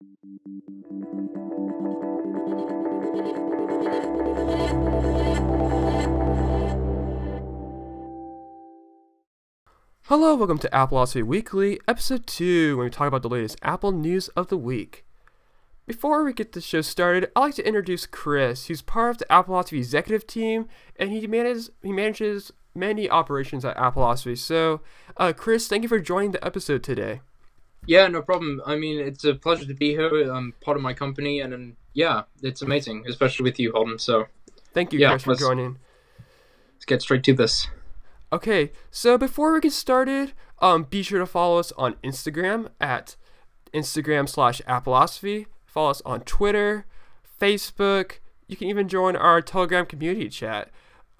Hello, welcome to Apple Appleosophy Weekly, episode 2, when we talk about the latest Apple news of the week. Before we get the show started, I'd like to introduce Chris, who's part of the Apple Appleosophy executive team, and he manages he manages many operations at Apple Appleosophy. So, uh, Chris, thank you for joining the episode today. Yeah, no problem. I mean, it's a pleasure to be here. I'm part of my company, and, and yeah, it's amazing, especially with you, Holden. So, Thank you, Yeah, Chris, for joining. let's get straight to this. Okay, so before we get started, um, be sure to follow us on Instagram at Instagram slash Appleosophy. Follow us on Twitter, Facebook. You can even join our Telegram community chat.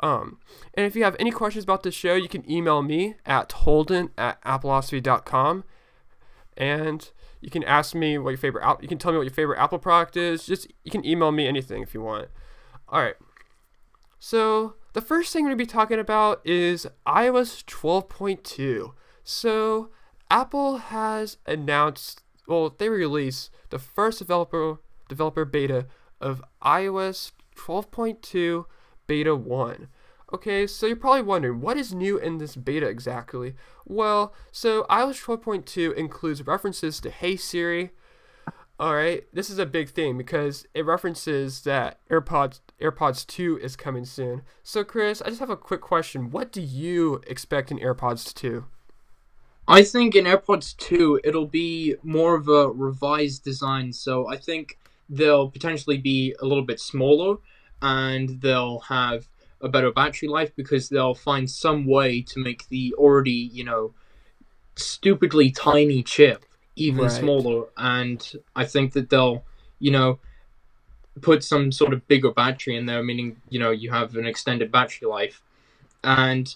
Um, and if you have any questions about the show, you can email me at holden at appleosophy.com. And you can ask me what your favorite app, you can tell me what your favorite Apple product is. Just you can email me anything if you want. All right. So the first thing we're gonna be talking about is iOS 12.2. So Apple has announced, well, they released the first developer developer beta of iOS 12.2 Beta 1. Okay, so you're probably wondering what is new in this beta exactly? Well, so iOS 12.2 includes references to Hey Siri, all right, this is a big thing because it references that AirPods AirPods 2 is coming soon. So Chris, I just have a quick question. What do you expect in AirPods 2? I think in AirPods 2, it'll be more of a revised design. So I think they'll potentially be a little bit smaller and they'll have a better battery life because they'll find some way to make the already, you know, stupidly tiny chip even Right. smaller. And I think that they'll, you know, put some sort of bigger battery in there, meaning, you know, you have an extended battery life. And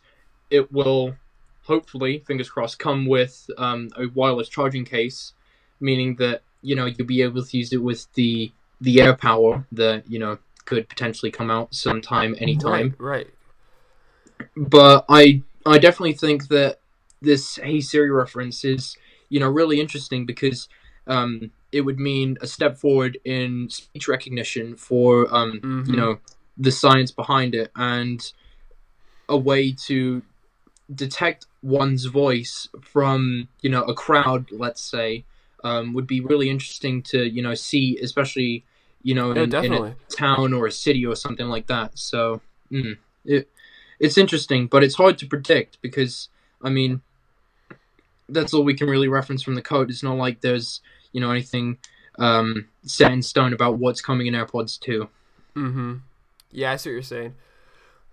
it will hopefully, fingers crossed, come with um, a wireless charging case, meaning that you know you'll be able to use it with the the AirPower that you know could potentially come out sometime, anytime. Right, right. But I I definitely think that this Hey Siri reference is you know really interesting because um, it would mean a step forward in speech recognition for um, Mhm. you know the science behind it and a way to detect one's voice from you know a crowd let's say um, would be really interesting to you know see especially you know Yeah, in, in a town or a city or something like that so mm, it it's interesting but it's hard to predict because i mean that's all we can really reference from the code it's not like there's you know anything um, set in stone about what's coming in AirPods 2 Mm-hmm. Yeah, I see what you're saying.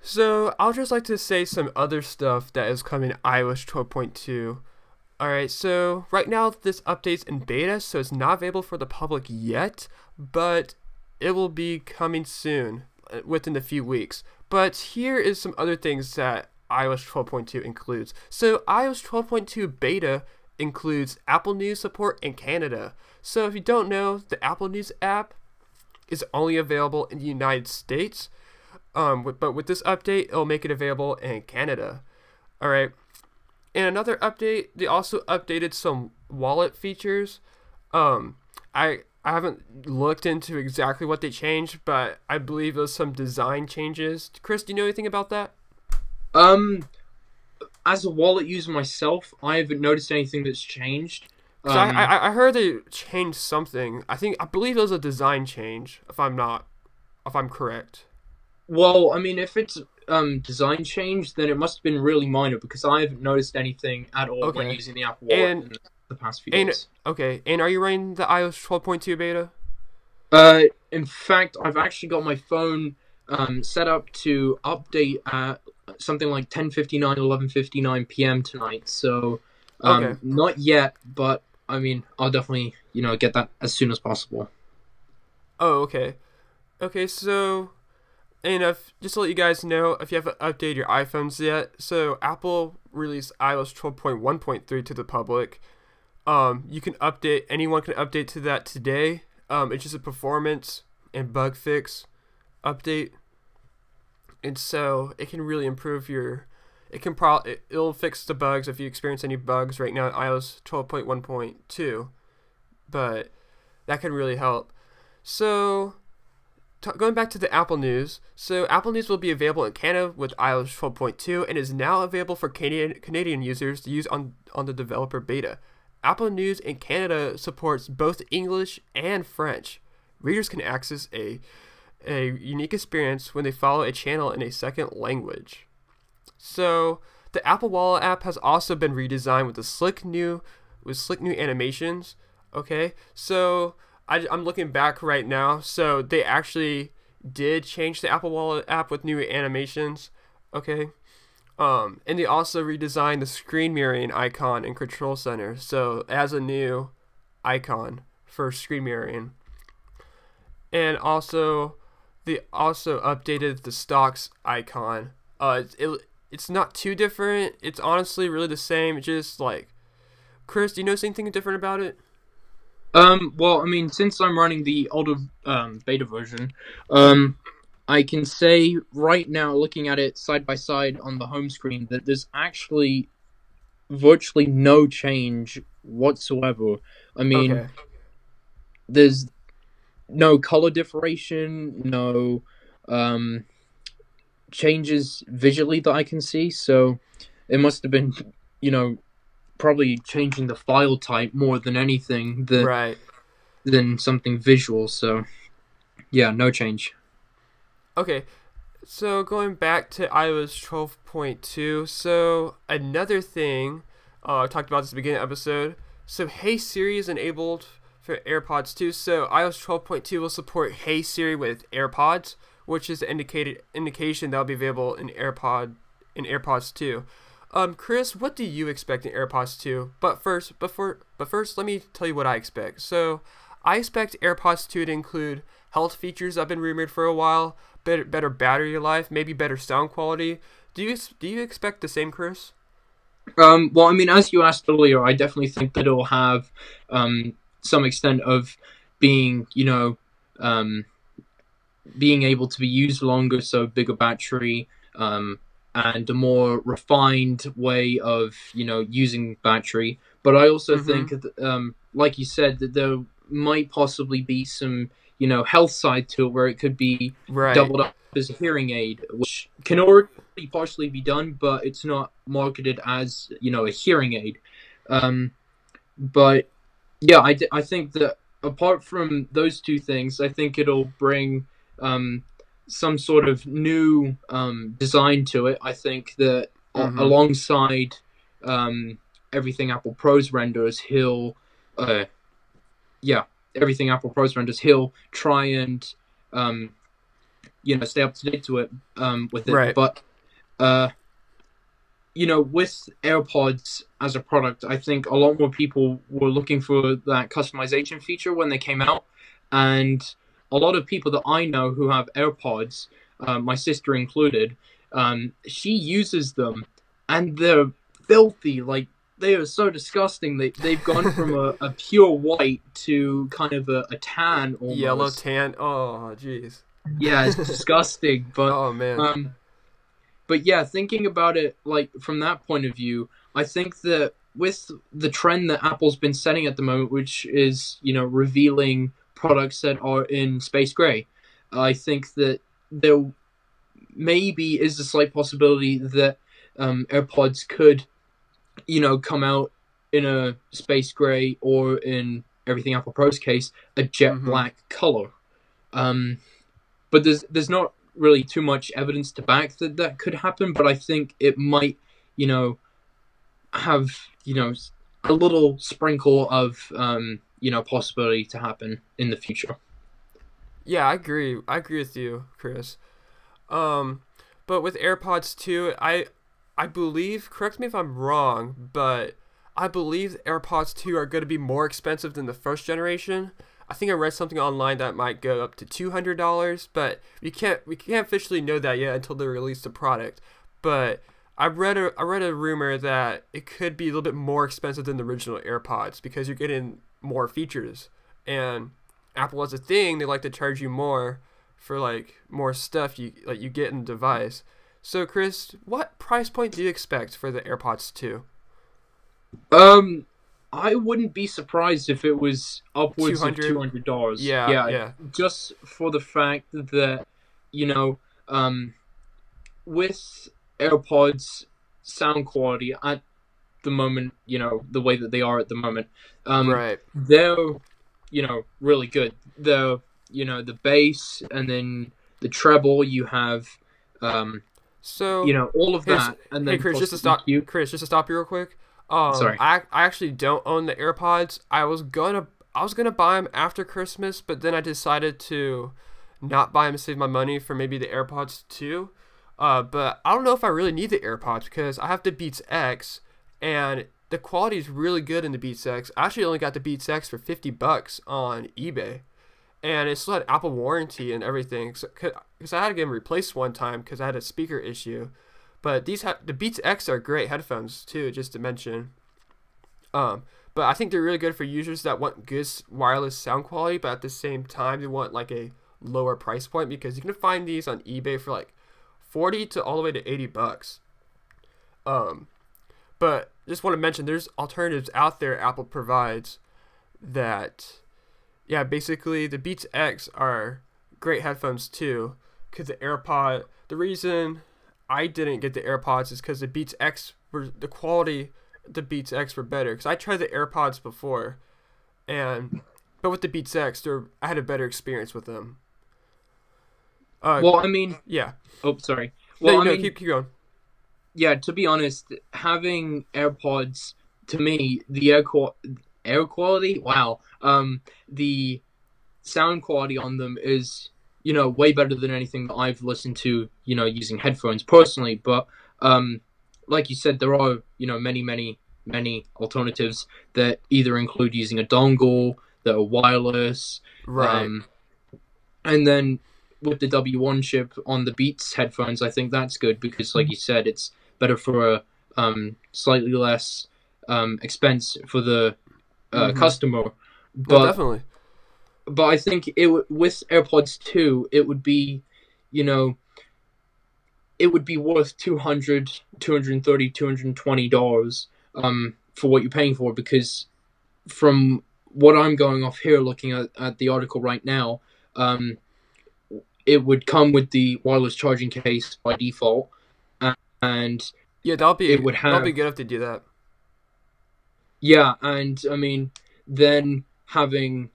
So I'll just like to say some other stuff that is coming in iOS 12.2. Alright, so right now this update's in beta, so it's not available for the public yet, but it will be coming soon, uh, within a few weeks. But here is some other things that iOS 12.2 includes. So iOS 12.2 beta includes Apple News support in Canada. So if you don't know, the Apple News app is only available in the United States. Um, but with this update, it'll make it available in Canada. All right. And another update, they also updated some wallet features. Um, I I haven't looked into exactly what they changed, but I believe there's some design changes. Chris, do you know anything about that? Um, as a wallet user myself, I haven't noticed anything that's changed. Um, I, I I heard they changed something. I think I believe it was a design change. If I'm not, if I'm correct. well, I mean, if it's um design change, then it must have been really minor because I haven't noticed anything at all when using the Apple Wallet And- the past few and- days. Okay. And are you running the iOS 12.2 beta? Uh, in fact, I've actually got my phone um set up to update at something like 10:59, 11:59 p.m. tonight. So, um, Okay. not yet, but I mean, I'll definitely you know get that as soon as possible. Oh, okay. Okay, so, and if just to let you guys know, if you haven't updated your iPhones yet, so Apple released iOS 12.1.3 to the public. Um, you can update. Anyone can update to that today. Um, it's just a performance and bug fix update, and so it can really improve your. It can pro. It, it'll fix the bugs if you experience any bugs right now in iOS 12.1.2, but that can really help. So, t- going back to the Apple News, so Apple News will be available in Canada with iOS 12.2 and is now available for Canadian Canadian users to use on on the developer beta. Apple News in Canada supports both English and French. Readers can access a a unique experience when they follow a channel in a second language. So, the Apple Wallet app has also been redesigned with the slick new with slick new animations. Okay, so I, I'm looking back right now. So they actually did change the Apple Wallet app with new animations. Okay, um, and they also redesigned the screen mirroring icon in Control Center. So as a new icon for screen mirroring, and also they also updated the stocks icon. Uh, it, it's not too different. It's honestly really the same. It's just like, Chris, do you notice anything different about it? Um, well, I mean, since I'm running the older um, beta version, um, I can say right now, looking at it side by side on the home screen, that there's actually virtually no change whatsoever. I mean, Okay. there's no color differentiation, no um, changes visually that I can see. So it must have been, you know, probably changing the file type more than anything than Right. than something visual. So yeah, no change. Okay, so going back to iOS 12.2, so another thing uh, I talked about this beginning episode. So Hey Siri is enabled for AirPods 2. So iOS 12.2 will support Hey Siri with AirPods, which is the indicated indication that'll be available in AirPod in AirPods 2. Um, Chris, what do you expect in AirPods 2? But first, before, but first, let me tell you what I expect. So, I expect AirPods 2 to include health features I've been rumored for a while, better better battery life, maybe better sound quality. Do you do you expect the same, Chris? Um, well, I mean, as you asked earlier, I definitely think that it'll have um, some extent of being, you know, um, being able to be used longer, so bigger battery, um, and a more refined way of, you know, using battery. But I also Mhm. think, that, um, like you said, that there might possibly be some, you know, health side to it where it could be Right. doubled up as a hearing aid, which can already partially be done, but it's not marketed as you know a hearing aid. Um, but yeah, I, d- I think that apart from those two things, I think it'll bring um, some sort of new um, design to it. I think that a- Mhm. alongside um, everything Apple Pros renders, he'll uh, yeah everything Apple Pros renders, he'll try and um, you know stay up to date to it um, with it. Right. But uh, you know, with AirPods as a product, I think a lot more people were looking for that customization feature when they came out, and a lot of people that I know who have AirPods, uh, my sister included, um, she uses them, and they're filthy. Like they are so disgusting. They they've gone from a, a pure white to kind of a, a tan almost. Yellow tan. Oh, jeez. Yeah, it's disgusting. But Oh man. um, but yeah, thinking about it like from that point of view, I think that with the trend that Apple's been setting at the moment, which is you know revealing products that are in space gray, I think that there maybe is a slight possibility that um, AirPods could, you know, come out in a space gray or in everything Apple Pro's case, a jet Mhm. black color. Um, but there's there's not really too much evidence to back that that could happen. But I think it might, you know, have you know a little sprinkle of um, you know possibility to happen in the future. Yeah, I agree. I agree with you, Chris. Um, but with AirPods 2, I I believe, correct me if I'm wrong, but I believe AirPods 2 are going to be more expensive than the first generation. I think I read something online that might go up to $200, but we can't we can't officially know that yet until they release the product. But I read a I read a rumor that it could be a little bit more expensive than the original AirPods because you're getting more features and Apple has a thing they like to charge you more for like more stuff you like you get in the device. So Chris, what price point do you expect for the AirPods 2? Um, I wouldn't be surprised if it was upwards 200? of two hundred dollars. Yeah, yeah, yeah. just for the fact that you know, um, with AirPods sound quality at the moment, you know, the way that they are at the moment, um, right. they're you know really good. The you know the bass and then the treble you have, um, So you know all of that, and then hey Chris, just to stop you, Chris, just to stop you real quick. Um, Sorry. I I actually don't own the AirPods. I was gonna I was gonna buy them after Christmas, but then I decided to not buy them save my money for maybe the AirPods 2. Uh, but I don't know if I really need the AirPods because I have the Beats X, and the quality is really good in the Beats X. I actually only got the Beats X for fifty bucks on eBay, and it still had Apple warranty and everything. Because I had to get them replaced one time because I had a speaker issue. But these ha- the Beats X are great headphones too, just to mention. Um, but I think they're really good for users that want good wireless sound quality, but at the same time they want like a lower price point because you can find these on eBay for like forty to all the way to eighty bucks. Um, but just want to mention there's alternatives out there Apple provides that, yeah, basically the Beats X are great headphones too. Cause the AirPod, the reason I didn't get the AirPods is because the Beats X were the quality. The Beats X were better because I tried the AirPods before, and but with the Beats X, they're, I had a better experience with them. Uh, Well, I mean, yeah. oh, sorry. No, Well, I no, mean, keep keep going. yeah. To be honest, having AirPods to me, the air qual- air quality, wow. Um, the sound quality on them is, you know, way better than anything that I've listened to, you know, using headphones personally. But um, like you said, there are, you know, many, many, many alternatives that either include using a dongle, that are wireless, Right. Um, and then with the W1 chip on the Beats headphones, I think that's good because, like you said, it's better for a um, slightly less um, expense for the uh, Mhm. customer. no, But definitely. but I think it w- with AirPods 2, it would be, you know, it would be worth 200 230 220 dollars um for what you're paying for because from what I'm going off here looking at, at the article right now um it would come with the wireless charging case by default and Yeah, that'll be it would that'll be good if they do that. Yeah, and I mean, then having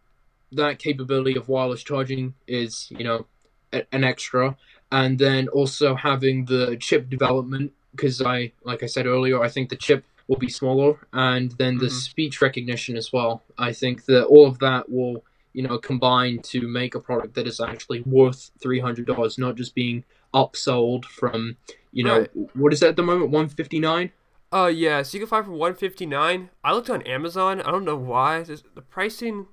that capability of wireless charging is, you know, a- an extra. And then also having the chip development, because I, like I said earlier, I think the chip will be smaller, and then the Mhm. speech recognition as well. I think that all of that will, you know, combine to make a product that is actually worth three hundred dollars, not just being upsold from, you know, Right. what is that at the moment, one fifty nine. Uh, yeah, so you can find for 159 I looked on Amazon. I don't know why. The pricing,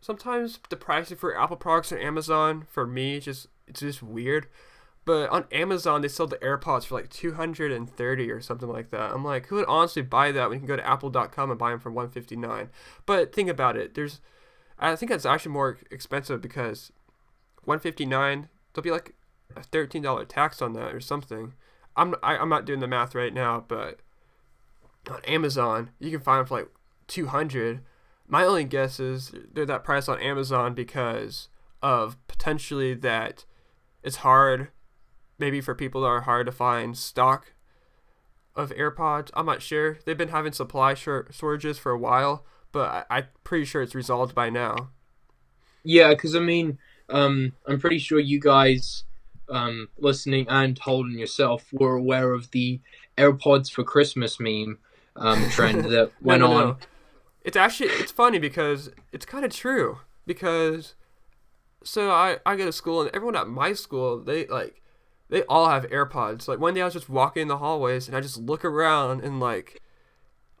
sometimes the pricing for Apple products on Amazon, for me, just it's just weird. But on Amazon, they sell the AirPods for like 230 or something like that. I'm like, who would honestly buy that when you can go to apple.com and buy them for 159 But think about it. There's, I think that's actually more expensive because 159 there'll be like a $13 tax on that or something. I'm, I, I'm not doing the math right now, but on Amazon, you can find them for like 200. My only guess is they're that price on Amazon because of potentially that it's hard, maybe for people that are hard to find stock of AirPods. I'm not sure. They've been having supply short shortages for a while, but I, I'm pretty sure it's resolved by now. Yeah, because I mean, um, I'm pretty sure you guys um, listening and Holden yourself were aware of the AirPods for Christmas meme um, trend that No, went no, on. no. It's actually it's funny because it's kind of true because so I I go to school and everyone at my school they like they all have AirPods. Like one day I was just walking in the hallways and I just look around and like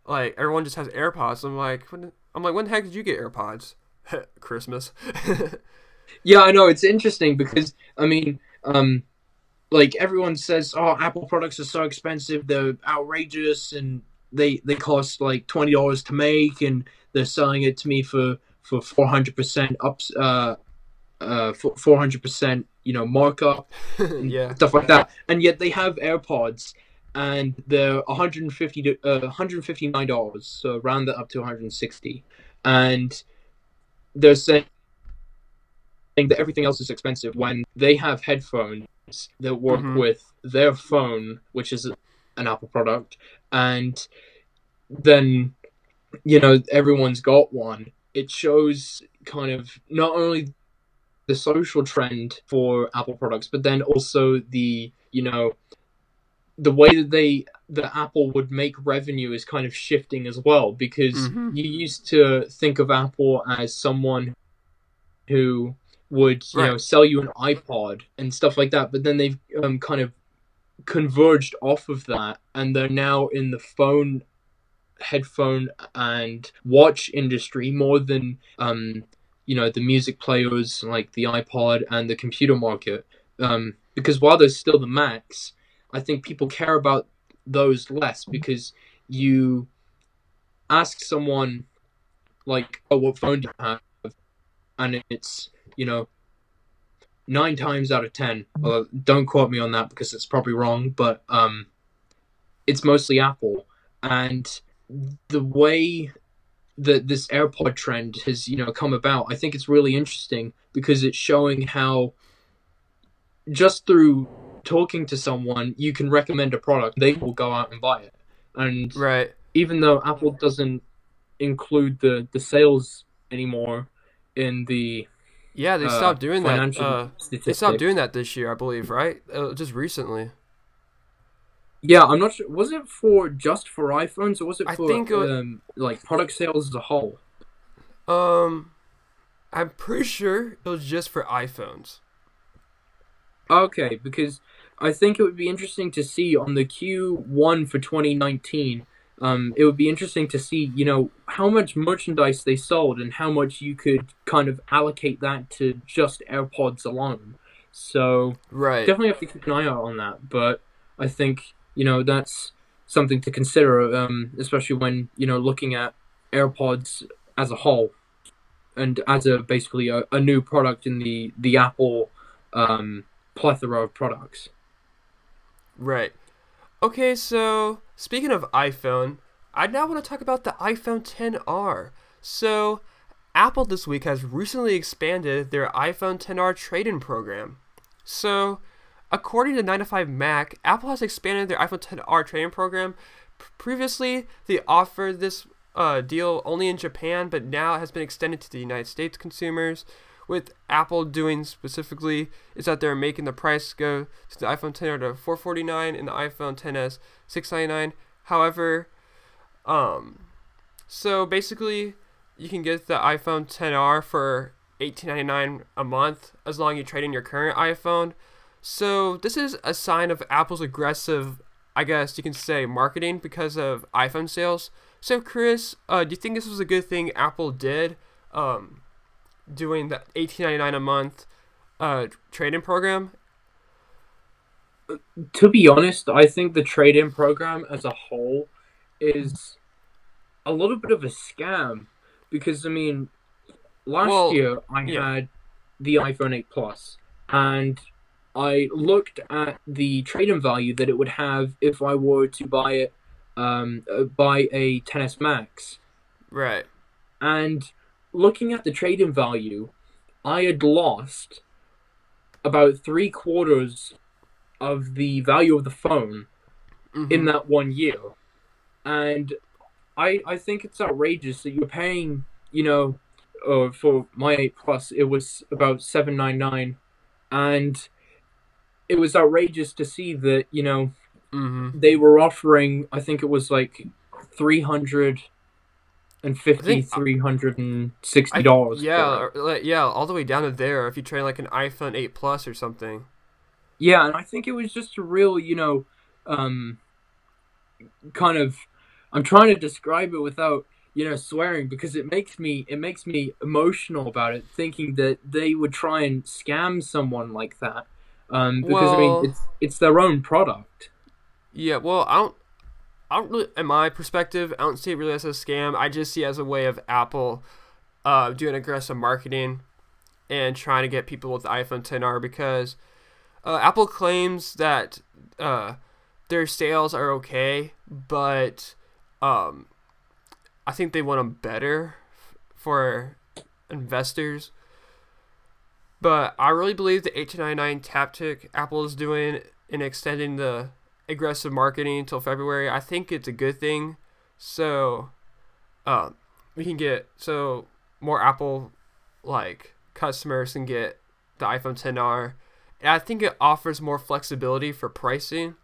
like everyone just has AirPods. I'm like when, I'm like when the heck did you get AirPods? Christmas. Yeah, I know it's interesting because I mean, um, like everyone says, oh, Apple products are so expensive, they're outrageous, and they they cost like twenty dollars to make, and they're selling it to me for for four hundred percent ups, uh, uh, four hundred percent, you know, markup. yeah. stuff like that. And yet they have AirPods, and they're 150 to uh, 159 dollars, so round that up to 160, and they're saying that everything else is expensive when they have headphones that work Mhm. with their phone, which is an Apple product, and then you know everyone's got one. It shows kind of not only the social trend for Apple products, but then also the you know the way that they that Apple would make revenue is kind of shifting as well because Mhm. you used to think of Apple as someone who would you know sell you an iPod and stuff like that, but then they've um, kind of converged off of that and they're now in the phone headphone and watch industry more than um you know the music players like the iPod and the computer market. Um because while there's still the Macs I think people care about those less because you ask someone like oh what phone do you have? And it's you know nine times out of ten uh, don't quote me on that because it's probably wrong but um it's mostly Apple and the way that this AirPod trend has, you know, come about, I think it's really interesting because it's showing how just through talking to someone, you can recommend a product, they will go out and buy it. And Right. even though Apple doesn't include the the sales anymore in the Yeah, they uh, stopped doing that. Uh, they stopped doing that this year, I believe, right? Uh, just recently. Yeah, I'm not sure. Was it for just for iPhones or was it I for think um, like product sales as a whole? Um, I'm pretty sure it was just for iPhones. Okay, because I think it would be interesting to see on the Q1 for 2019. Um, it would be interesting to see, you know, how much merchandise they sold and how much you could kind of allocate that to just AirPods alone. So Right. definitely have to keep an eye out on that. But I think you know that's something to consider, um, especially when you know looking at AirPods as a whole and as a basically a, a new product in the the Apple um, plethora of products. Right. Okay, so speaking of iPhone, I now want to talk about the iPhone 10R. So, Apple this week has recently expanded their iPhone 10R trade-in program. So, according to 9to5Mac, Apple has expanded their iPhone 10R trade-in program. Previously, they offered this uh, deal only in Japan, but now it has been extended to the United States consumers. With Apple doing specifically is that they're making the price go to the iPhone 10 to 449 and the iPhone 10s 699. However, um, so basically you can get the iPhone 10R for 18.99 a month as long as you trade in your current iPhone. So this is a sign of Apple's aggressive, I guess you can say, marketing because of iPhone sales. So Chris, uh, do you think this was a good thing Apple did? Um, doing the 18.99 a month uh, trade-in program? To be honest, I think the trade-in program as a whole is a little bit of a scam because I mean, last Well, year I yeah. had the iPhone 8 Plus and I looked at the trade-in value that it would have if I were to buy it, um, uh, buy a 10s Max, right. And looking at the trade-in value, I had lost about three quarters of the value of the phone Mhm. in that one year. And I I think it's outrageous that you're paying, you know, uh, for my 8 Plus, it was about 799 and it was outrageous to see that, you know, Mhm. they were offering I think it was like 350 I think- 360 dollars. yeah or, like, yeah all the way down to there if you trade like an iPhone 8 Plus or something Yeah, and I think it was just a real, you know, um, kind of. I'm trying to describe it without, you know, swearing because it makes me it makes me emotional about it, thinking that they would try and scam someone like that. Um, because I mean, it's it's their own product. Yeah, well, I don't, I don't really, in my perspective, I don't see it really as a scam. I just see it as a way of Apple, uh, doing aggressive marketing, and trying to get people with the iPhone 10R because, uh, Apple claims that, uh, their sales are okay, but um, I think they want them better for investors. But I really believe the 1899 tactic Apple is doing in extending the aggressive marketing until February, I think it's a good thing. So, um, we can get so more Apple like customers can get the iPhone 10R. And I think it offers more flexibility for pricing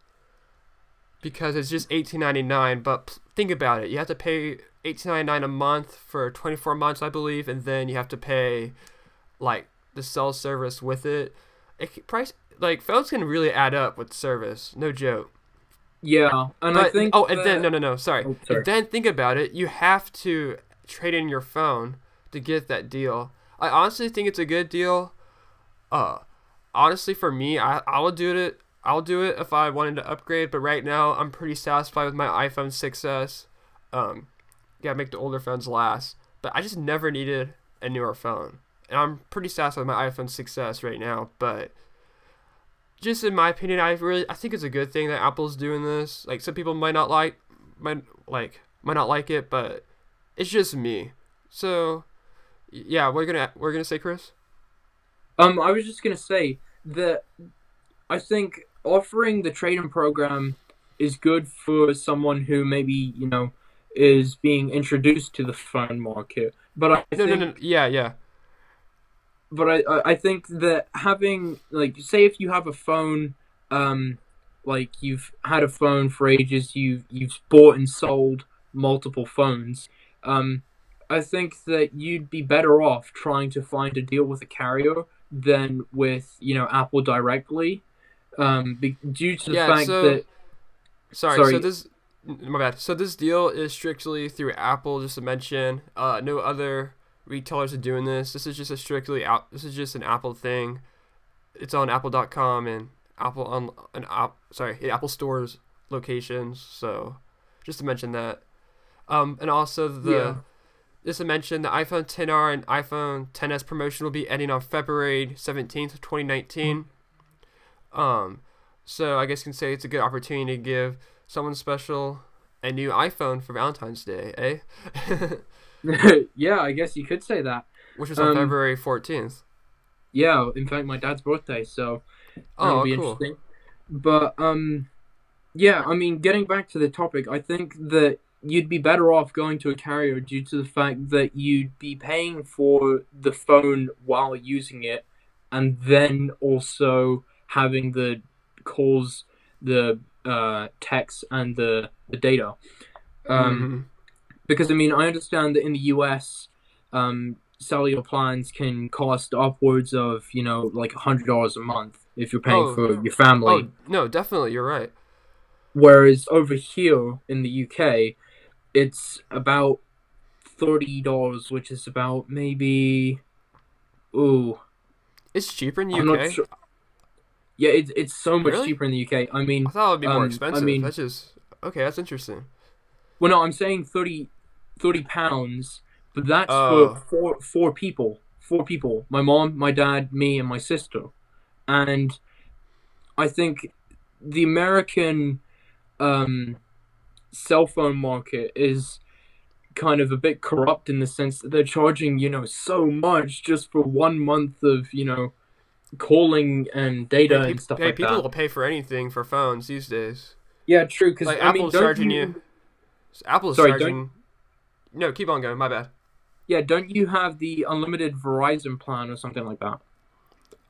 because it's just 18.99. But think about it, you have to pay 18.99 a month for 24 months, I believe, and then you have to pay like the cell service with it. it price like phones can really add up with service, no joke. Yeah, and but, I think. Oh, and that... then no, no, no. Sorry. Oh, sorry. Then think about it. You have to trade in your phone to get that deal. I honestly think it's a good deal. Uh, honestly, for me, I I will do it. I'll do it if I wanted to upgrade. But right now, I'm pretty satisfied with my iPhone 6s. Um, gotta make the older phones last. But I just never needed a newer phone, and I'm pretty satisfied with my iPhone 6s right now. But just in my opinion, I really I think it's a good thing that Apple's doing this. Like some people might not like might like might not like it, but it's just me. So yeah, we're gonna we're gonna say Chris. Um, I was just gonna say that I think offering the trade-in program is good for someone who maybe you know is being introduced to the phone market. But I no, think, no, no, yeah, yeah but I I think that having like say if you have a phone, um, like you've had a phone for ages, you you've bought and sold multiple phones, um, I think that you'd be better off trying to find a deal with a carrier than with you know Apple directly, um, be, due to the yeah, fact so, that. Sorry, sorry, so this my bad. So this deal is strictly through Apple, just to mention. Uh, no other retailers are doing this. This is just a strictly out. This is just an Apple thing. It's on Apple.com and Apple on an app. Sorry, Apple stores locations. So, just to mention that. Um, and also the. Yeah. Just to mention, the iPhone 10R and iPhone 10s promotion will be ending on February 17th, 2019. Um, so I guess you can say it's a good opportunity to give someone special a new iPhone for Valentine's Day, eh? yeah, I guess you could say that. Which is on um, February 14th. Yeah, in fact, my dad's birthday, so that'll oh, be cool. interesting. But, um, yeah, I mean, getting back to the topic, I think that you'd be better off going to a carrier due to the fact that you'd be paying for the phone while using it and then also having the calls, the uh, text, and the, the data. Um, mm-hmm because I mean I understand that in the US, um, cellular plans can cost upwards of you know like hundred dollars a month if you're paying oh, for your family. Oh no, definitely, you're right. Whereas over here in the UK, it's about thirty dollars, which is about maybe, ooh, it's cheaper in the I'm UK. Sure. Yeah, it's it's so much really? cheaper in the UK. I mean, I thought it would be more um, expensive. I mean, that's just okay. That's interesting. Well, no, I'm saying 30, 30 pounds, but that's for four, four people. Four people. My mom, my dad, me, and my sister. And I think the American um, cell phone market is kind of a bit corrupt in the sense that they're charging, you know, so much just for one month of, you know, calling and data and stuff like people that. People will pay for anything for phones these days. Yeah, true. Because like I Apple's mean, charging you, you Apple's Sorry, charging. No, keep on going. My bad. Yeah, don't you have the unlimited Verizon plan or something like that?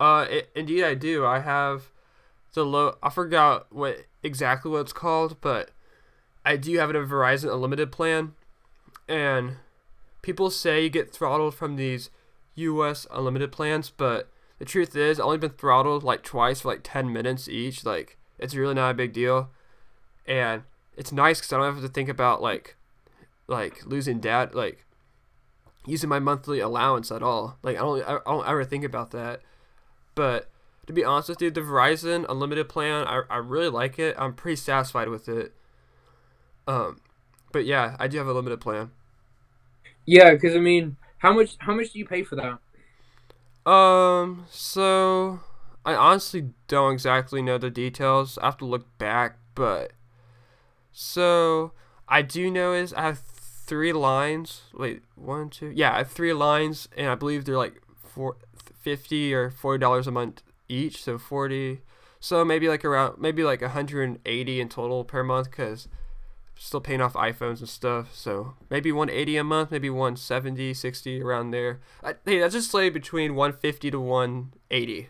Uh, it, indeed I do. I have the low. I forgot what exactly what it's called, but I do have a Verizon Unlimited plan, and people say you get throttled from these U.S. Unlimited plans, but the truth is, I've only been throttled like twice for like ten minutes each. Like, it's really not a big deal, and it's nice because I don't have to think about like like losing dad like using my monthly allowance at all. Like I don't I don't ever think about that. But to be honest with you, the Verizon unlimited plan, I, I really like it. I'm pretty satisfied with it. Um, but yeah, I do have a limited plan. Yeah, because I mean, how much how much do you pay for that? Um, so I honestly don't exactly know the details. I have to look back but so I do know is I have three lines. Wait, one, two. Yeah, I have three lines, and I believe they're like four, 50 or forty dollars a month each. So forty. So maybe like around maybe like 180 in total per month because still paying off iPhones and stuff. So maybe 180 a month, maybe 170, 60 around there. I, hey, that's just like between 150 to 180.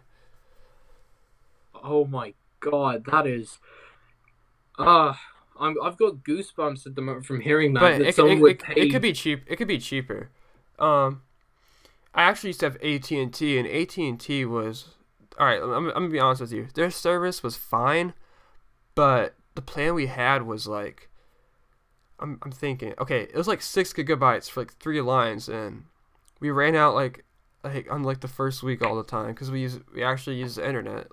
Oh my god, that is. Uh, I'm, I've got goosebumps at the moment from hearing that. But that it, someone it, would it, pay. it could be cheap. It could be cheaper. Um, I actually used to have AT and T, and AT and T was all right. I'm, I'm gonna be honest with you. Their service was fine, but the plan we had was like, I'm I'm thinking, okay, it was like six gigabytes for like three lines, and we ran out like like on like the first week all the time because we use we actually use the internet.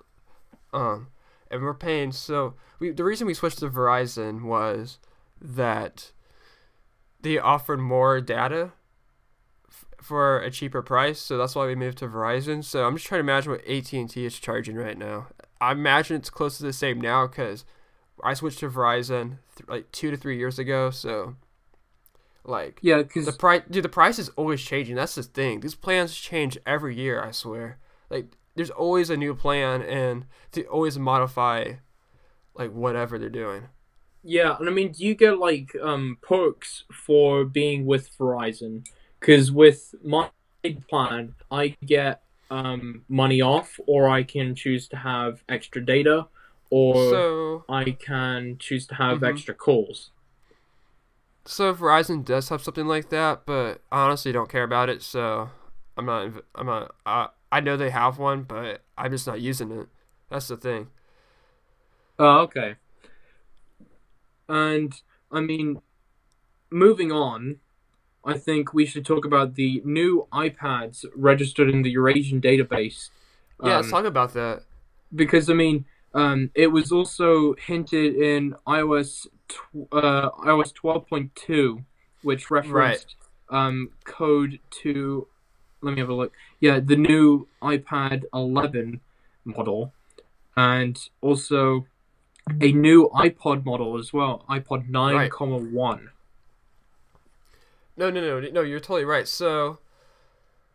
Um, and we're paying so we the reason we switched to Verizon was that they offered more data f- for a cheaper price, so that's why we moved to Verizon. So I'm just trying to imagine what AT and T is charging right now. I imagine it's close to the same now because I switched to Verizon th- like two to three years ago. So like yeah, because the price, dude, the price is always changing. That's the thing. These plans change every year. I swear. Like, there's always a new plan, and to always modify, like whatever they're doing. Yeah, and I mean, do you get like um perks for being with Verizon? Because with my plan, I get um money off, or I can choose to have extra data, or So, I can choose to have Mhm. extra calls. so Verizon does have something like that, but I honestly don't care about it. So, I'm not. I'm not. I I know they have one, but I'm just not using it. That's the thing. Oh, okay. And I mean, moving on, I think we should talk about the new iPads registered in the Eurasian database. Yeah, let's Um, talk about that. because I mean, um, it was also hinted in iOS tw- uh, iOS twelve point two, which referenced um, code to. Let me have a look. Yeah, the new iPad 11 model, and also a new iPod model as well, iPod nine Right. comma one. No, no, no, no. You're totally right. So,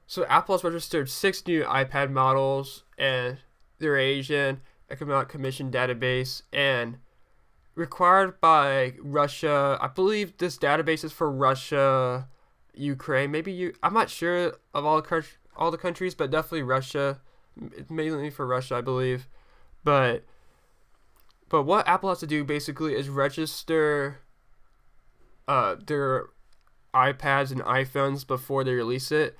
so Apple has registered six new iPad models, and Eurasian Economic Commission database, and required by Russia. I believe this database is for Russia, Ukraine, maybe you. I'm not sure of all the all the countries, but definitely Russia. Mainly for Russia, I believe. But, but what Apple has to do basically is register. Uh, their iPads and iPhones before they release it,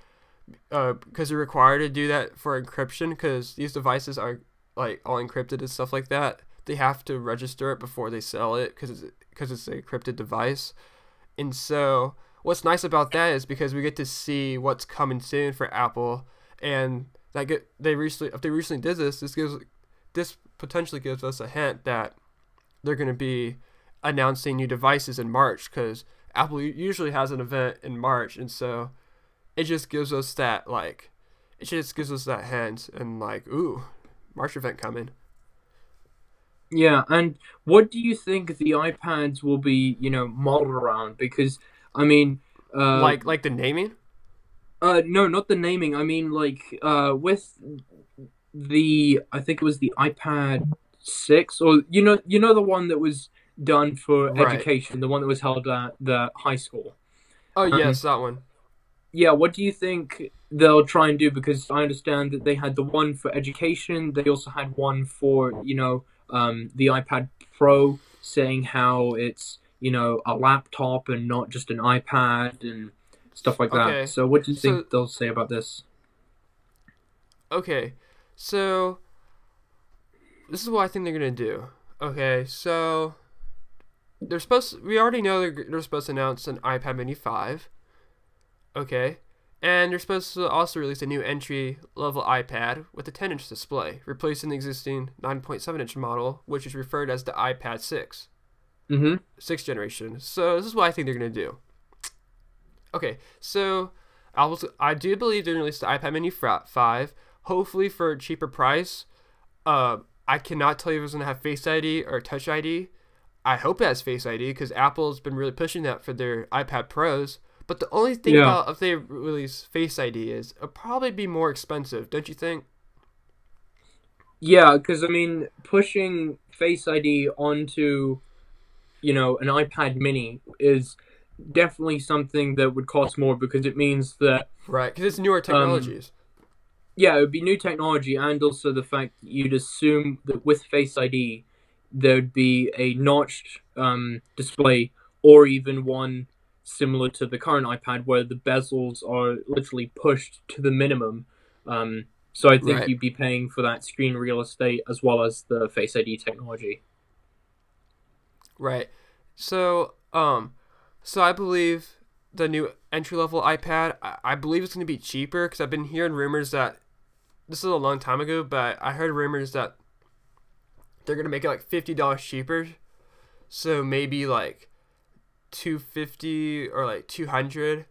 because they're required to do that for encryption. Because these devices are like all encrypted and stuff like that. They have to register it before they sell it because it's because it's an encrypted device. And so, what's nice about that is because we get to see what's coming soon for Apple, and that get they recently if they recently did this, this gives this potentially gives us a hint that they're going to be announcing new devices in March because Apple usually has an event in March, and so it just gives us that like it just gives us that hint and like ooh, March event coming. Yeah, and what do you think the iPads will be, you know, modeled around? Because I mean, uh, like like the naming. Uh, no, not the naming. I mean, like, uh, with the, I think it was the iPad six, or you know, you know, the one that was done for Right. education, the one that was held at the high school. Oh Um, yes, that one. Yeah, what do you think they'll try and do? Because I understand that they had the one for education. They also had one for, you know, um, the iPad Pro, saying how it's, you know, a laptop and not just an iPad and stuff like that. Okay, So, what do you so- think they'll say about this? Okay, so this is what I think they're gonna do. Okay, so they're supposed. we already know they're, they're supposed to announce an iPad Mini five. Okay, and they're supposed to also release a new entry level iPad with a 10 inch display, replacing the existing 9.7 inch model, which is referred as the iPad 6 Mm-hmm. sixth generation. So this is what I think they're gonna do. Okay, so I was I do believe they're gonna release the iPad Mini five, hopefully for a cheaper price. Uh, I cannot tell you if it's gonna have Face ID or Touch ID, I hope it has Face ID because Apple's been really pushing that for their iPad Pros. But the only thing Yeah. about if they release Face ID is it'll probably be more expensive, don't you think? Yeah, because I mean, pushing Face ID onto, you know, an iPad Mini is definitely something that would cost more because it means that Right, because it's newer technologies. yeah, it would be new technology, and also the fact that you'd assume that with Face ID there'd be a notched um, display, or even one similar to the current iPad where the bezels are literally pushed to the minimum. Um, so I think Right. you'd be paying for that screen real estate as well as the Face ID technology. Right. So, um, so I believe the new entry level iPad, I, I believe it's going to be cheaper because I've been hearing rumors that this is a long time ago, but I heard rumors that they're going to make it like fifty dollars cheaper. So maybe like two fifty or like two hundred.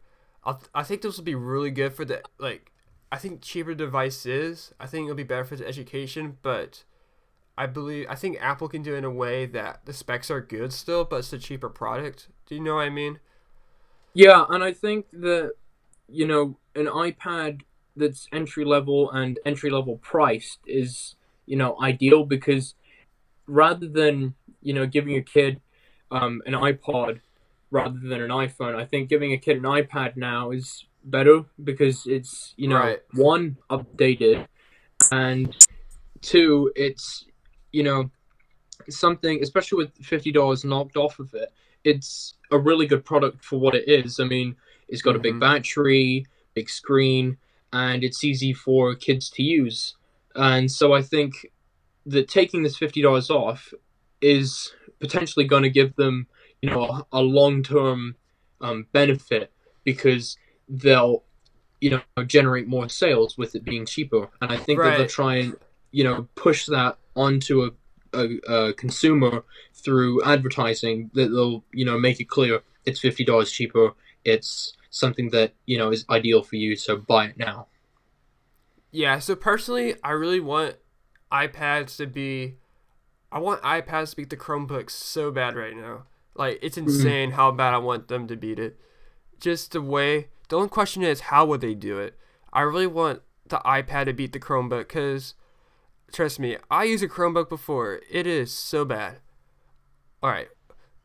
I I think this will be really good for the like. I think cheaper devices. I think it'll be better for the education, but I believe I think Apple can do it in a way that the specs are good still, but it's a cheaper product. Do you know what I mean? Yeah, and I think that you know an iPad that's entry level and entry level priced is you know ideal because rather than you know giving a kid um, an iPod rather than an iPhone, I think giving a kid an iPad now is better because it's you know Right. one updated and two it's you know something especially with fifty dollars knocked off of it it's a really good product for what it is. I mean, it's got a big Mhm. battery, big screen, and it's easy for kids to use. And so I think that taking this fifty dollars off is potentially going to give them, you know, a, a long term um, benefit because they'll, you know, generate more sales with it being cheaper. And I think that they'll Right. try and, you know, push that onto a a, a consumer through advertising that they'll you know make it clear it's fifty dollars cheaper. It's something that you know is ideal for you, so buy it now. Yeah, so personally, I really want iPads to be. I want iPads to beat the Chromebooks so bad right now. Like, it's mm-hmm. insane how bad I want them to beat it. Just the way. The only question is, how would they do it? I really want the iPad to beat the Chromebook because, trust me, I used a Chromebook before. It is so bad. Alright,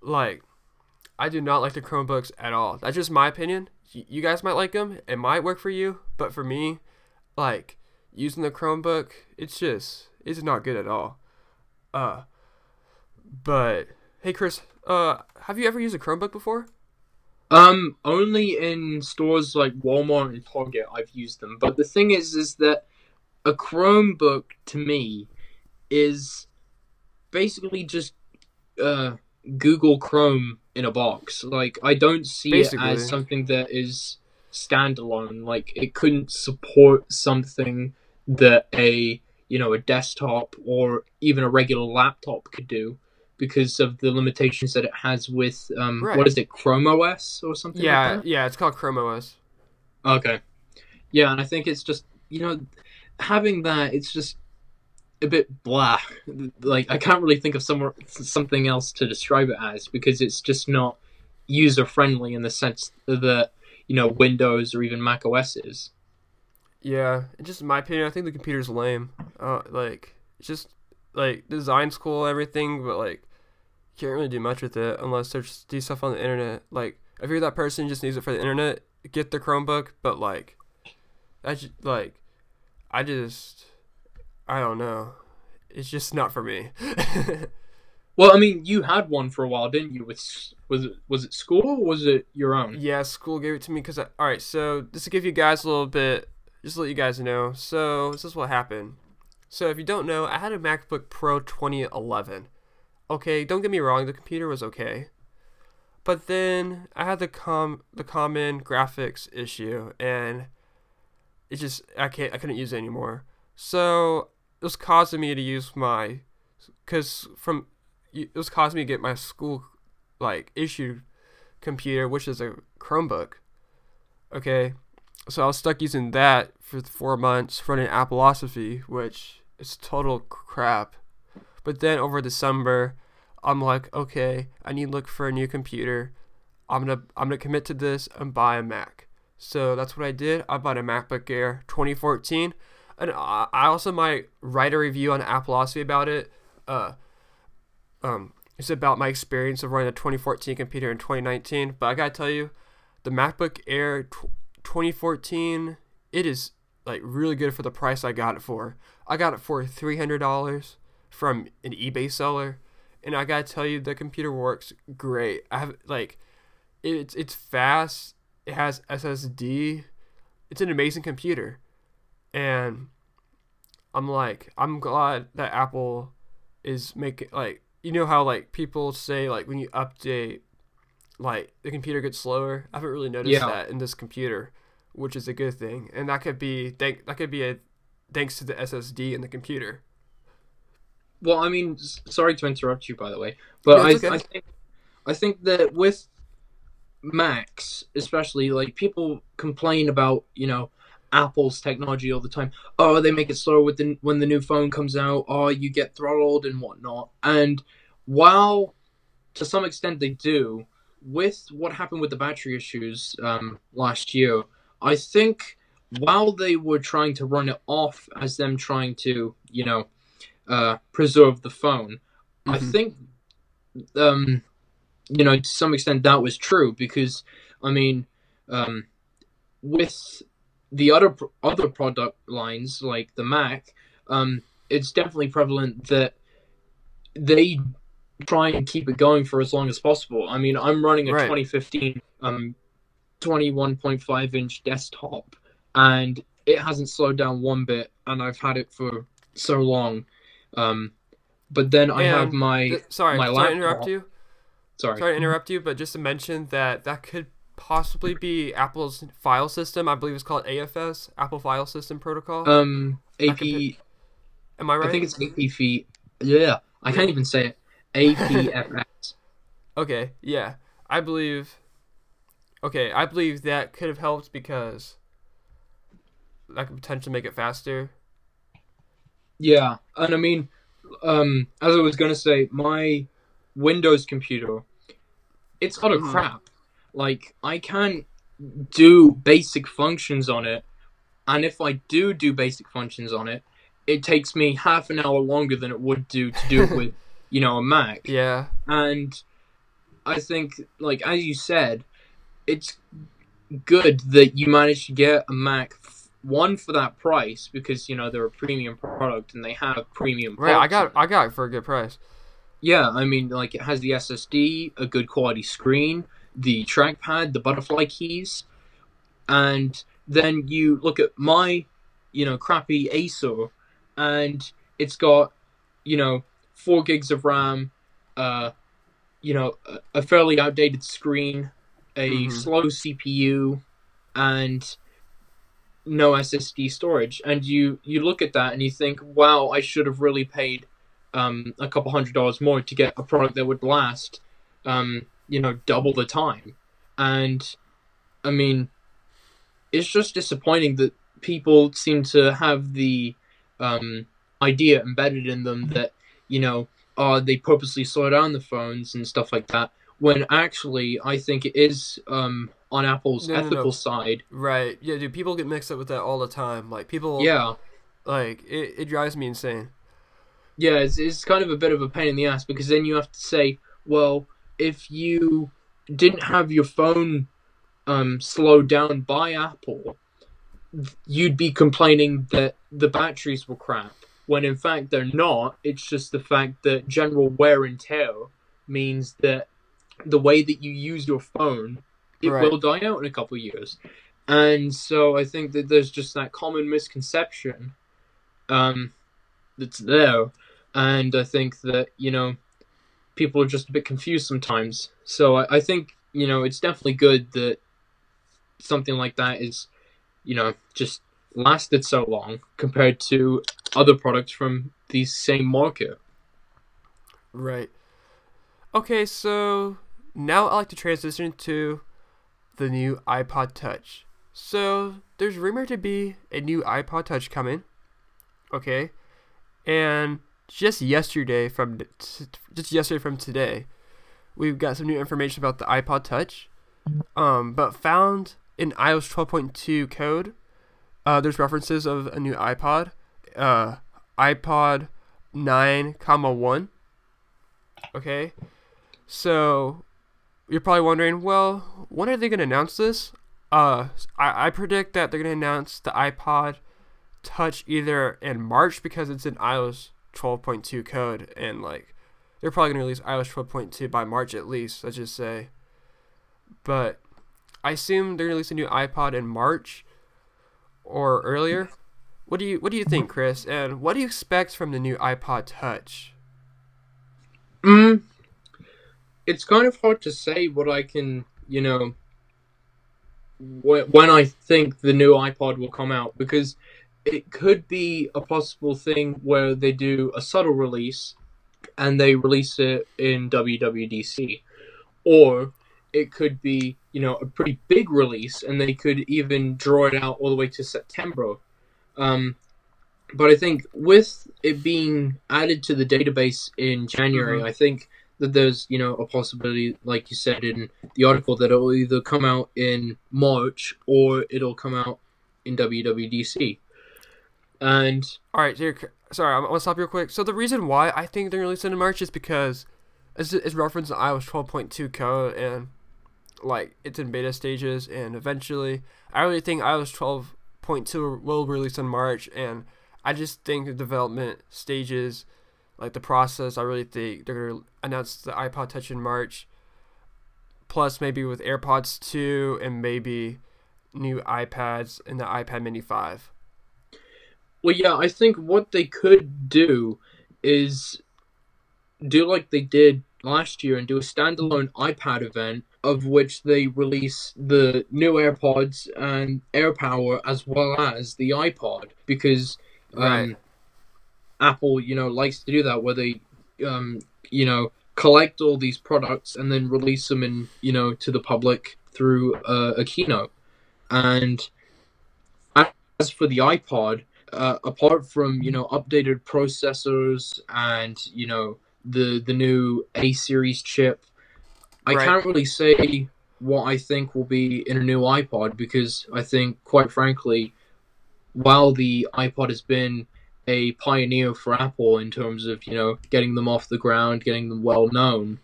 like, I do not like the Chromebooks at all. That's just my opinion. You guys might like them. It might work for you, but for me, like using the Chromebook, it's just it's not good at all. Uh but hey Chris, uh have you ever used a Chromebook before? Um, only in stores like Walmart and Target I've used them. But the thing is, is that a Chromebook to me is basically just uh Google Chrome in a box. Like I don't see Basically. it as something that is standalone. Like it couldn't support something that a you know a desktop or even a regular laptop could do because of the limitations that it has with um Right. what is it Chrome OS or something Yeah, like yeah, it's called Chrome OS. Okay. Yeah, and I think it's just you know having that it's just a bit blah. Like I can't really think of somewhere something else to describe it as because it's just not user friendly in the sense that you know Windows or even Mac OS is. Yeah, just in my opinion, I think the computer's lame. Uh, like it's just like design's cool, everything, but like can't really do much with it unless there's do stuff on the internet. Like if you're that person just needs it for the internet, get the Chromebook. But like, just like, I just, I don't know. It's just not for me. Well, I mean, you had one for a while, didn't you? With was it was it school or was it your own? Yeah, school gave it to me because all right. So just to give you guys a little bit, just to let you guys know. So this is what happened. So if you don't know, I had a MacBook Pro 2011. Okay, don't get me wrong, the computer was okay, but then I had the com the common graphics issue, and it just I can't I couldn't use it anymore. So it was causing me to use my, cause from it was causing me to get my school like issued computer, which is a Chromebook. Okay, so I was stuck using that for four months running Appleosophy, which is total crap. But then over December, I'm like, okay, I need to look for a new computer. I'm gonna I'm gonna commit to this and buy a Mac. So that's what I did. I bought a MacBook Air 2014, and I also might write a review on Appleosophy about it. Uh, um, it's about my experience of running a 2014 computer in 2019. But I gotta tell you, the MacBook Air 2014, it is like really good for the price I got it for. I got it for $300 from an eBay seller, and I gotta tell you, the computer works great. I have like, it's it's fast. It has SSD. It's an amazing computer, and I'm like, I'm glad that Apple is making like you know how like people say like when you update like the computer gets slower i haven't really noticed Yeah. that in this computer which is a good thing and that could be thank that could be a thanks to the ssd in the computer Well, I mean, sorry to interrupt you, by the way, but No, I, okay. I think I think that with Macs, especially, like people complain about you know Apple's technology all the time. Oh, they make it slower with the when the new phone comes out. Oh, you get throttled and whatnot. And while to some extent they do, with what happened with the battery issues um, last year, I think while they were trying to run it off as them trying to you know uh, preserve the phone. I Mhm. think, um, you know, to some extent that was true because, I mean, um, with the other other product lines like the Mac, um, it's definitely prevalent that they try and keep it going for as long as possible. I mean, I'm running a Right. 2015 um, 21.5 inch desktop, and it hasn't slowed down one bit, and I've had it for so long. Um, but then I have my Th- sorry my sorry to interrupt you sorry. sorry to interrupt you but just to mention that that could possibly be apple's file system i believe it's called afs apple file system protocol Um, AP. can am i right I think it's AP feet. Yeah, I can't even say it. APFS. Okay, yeah. I believe Okay, I believe that could have helped because that could potentially make it faster. yeah, and I mean, um, as I was gonna say, my Windows computer, it's utter Mhm. crap. Like I can't do basic functions on it, and if I do do basic functions on it, it takes me half an hour longer than it would do to do it with, you know, a Mac. Yeah. and I think, like as you said, it's good that you managed to get a Mac. One for that price because you know they're a premium product and they have premium. Right, I got I got it for a good price. Yeah, I mean, like it has the SSD, a good quality screen, the trackpad, the butterfly keys, and then you look at my, you know, crappy Acer, and it's got, you know, four gigs of RAM, uh, you know, a, fairly outdated screen, a Mhm. slow CPU, and no SSD storage. And you you look at that and you think, wow, I should have really paid um, a couple hundred dollars more to get a product that would last, um, you know, double the time. And I mean, it's just disappointing that people seem to have the um, idea embedded in them that you know, uh, they purposely slow down the phones and stuff like that. When actually, I think it is um, on Apple's No, no, no. ethical side. Right. Yeah, dude, people get mixed up with that all the time. Like people Yeah, like it, it drives me insane. Yeah, it's, it's kind of a bit of a pain in the ass because then you have to say, well, if you didn't have your phone um, slowed down by Apple, you'd be complaining that the batteries were crap. When in fact they're not. It's just the fact that general wear and tear means that the way that you use your phone, it Right. will die out in a couple of years. And so I think that there's just that common misconception um, that's there and I think that you know people are just a bit confused sometimes. So I, I think you know it's definitely good that something like that is you know just lasted so long compared to other products from the same market. Right. Okay, so now I'd like to transition to the new iPod Touch. So there's rumored to be a new iPod Touch coming. Okay. And just yesterday from just yesterday from today, we've got some new information about the iPod Touch. Um, but found in iOS 12.2 code, uh, there's references of a new iPod, uh, iPod 9, comma 1. Okay, so you're probably wondering, well, when are they going to announce this? Uh, I, I predict that they're going to announce the iPod Touch either in March because it's in iOS 12.2 code, and like they're probably going to release iOS 12.2 by March at least, let's just say. But I assume they're going to release a new iPod in March or earlier. What do you What do you think, Chris? And what do you expect from the new iPod Touch? Mm, it's kind of hard to say what I can, you know, wh- when I think the new iPod will come out because it could be a possible thing where they do a subtle release and they release it in WWDC, or it could be, you know, a pretty big release and they could even draw it out all the way to September. Um, but I think with it being added to the database in January, Mhm. I think that there's you know a possibility, like you said in the article, that it'll either come out in March or it'll come out in WWDC. And All right, here. Sorry, I'm gonna stop real quick. So the reason why I think they're releasing in March is because it's, it's referenced in iOS 12.2 code and like it's in beta stages, and eventually, I really think iOS 12.2 will release in March, and I just think the development stages, like the process, I really think they're gonna announce the iPod Touch in March. Plus, maybe with AirPods 2 and maybe new iPads and the iPad Mini 5. Well, yeah, I think what they could do is do like they did last year and do a standalone iPad event of which they release the new AirPods and AirPower as well as the iPod because um, Right. Apple, you know, likes to do that where they, um, you know, collect all these products and then release them in, you know, to the public through uh, a keynote. And as for the iPod, uh, apart from you know updated processors and you know the the new A series chip, I Right. can't really say what I think will be in a new iPod because I think, quite frankly, while the iPod has been a pioneer for Apple in terms of you know getting them off the ground, getting them well known,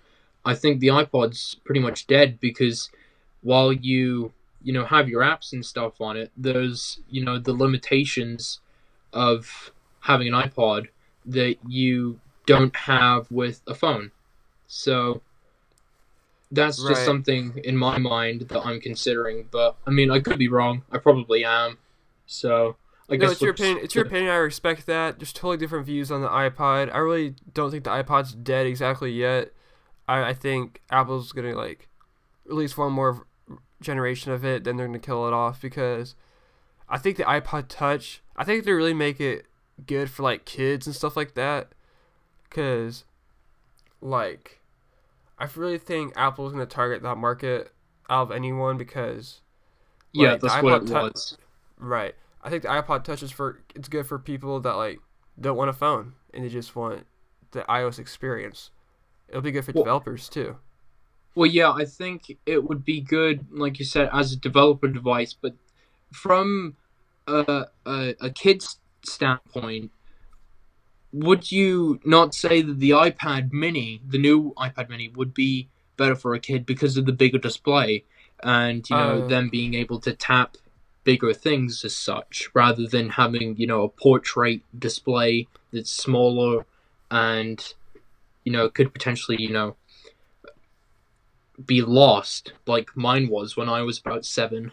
I think the iPod's pretty much dead because while you you know have your apps and stuff on it, there's you know the limitations of having an iPod that you don't have with a phone. So that's just something in my mind that I'm considering. But I mean, I could be wrong. I probably am. So I No, guess it's your opinion. It's your opinion. I respect that. There's totally different views on the iPod. I really don't think the iPod's dead exactly yet. I, I think Apple's gonna like release one more generation of it, then they're gonna kill it off because I think the iPod Touch. I think they really make it good for like kids and stuff like that. Cause like I really think Apple's gonna target that market out of anyone because Yeah, like, the that's what iPod it Tou- was. Right. I think the iPod Touch is for it's good for people that like don't want a phone and they just want the iOS experience. It'll be good for Well- developers too. Well, yeah, I think it would be good, like you said, as a developer device. But from a a, a kid's standpoint, would you not say that the iPad Mini, the new iPad Mini, would be better for a kid because of the bigger display and you know Uh. them being able to tap bigger things as such, rather than having you know a portrait display that's smaller and you know could potentially you know be lost like mine was when I was about seven.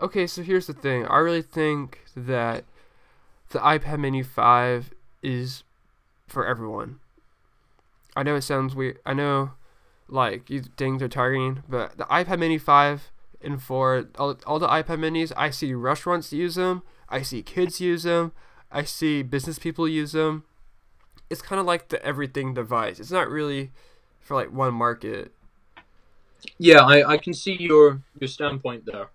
Okay, so here's the thing. I really think that the iPad Mini 5 is for everyone. I know it sounds weird. I know like you things are targeting, but the iPad Mini 5 and 4, all, all the iPad Minis, I see restaurants use them, I see kids use them, I see business people use them. It's kind of like the everything device. It's not really for like one market. Yeah, I, I can see your your standpoint there.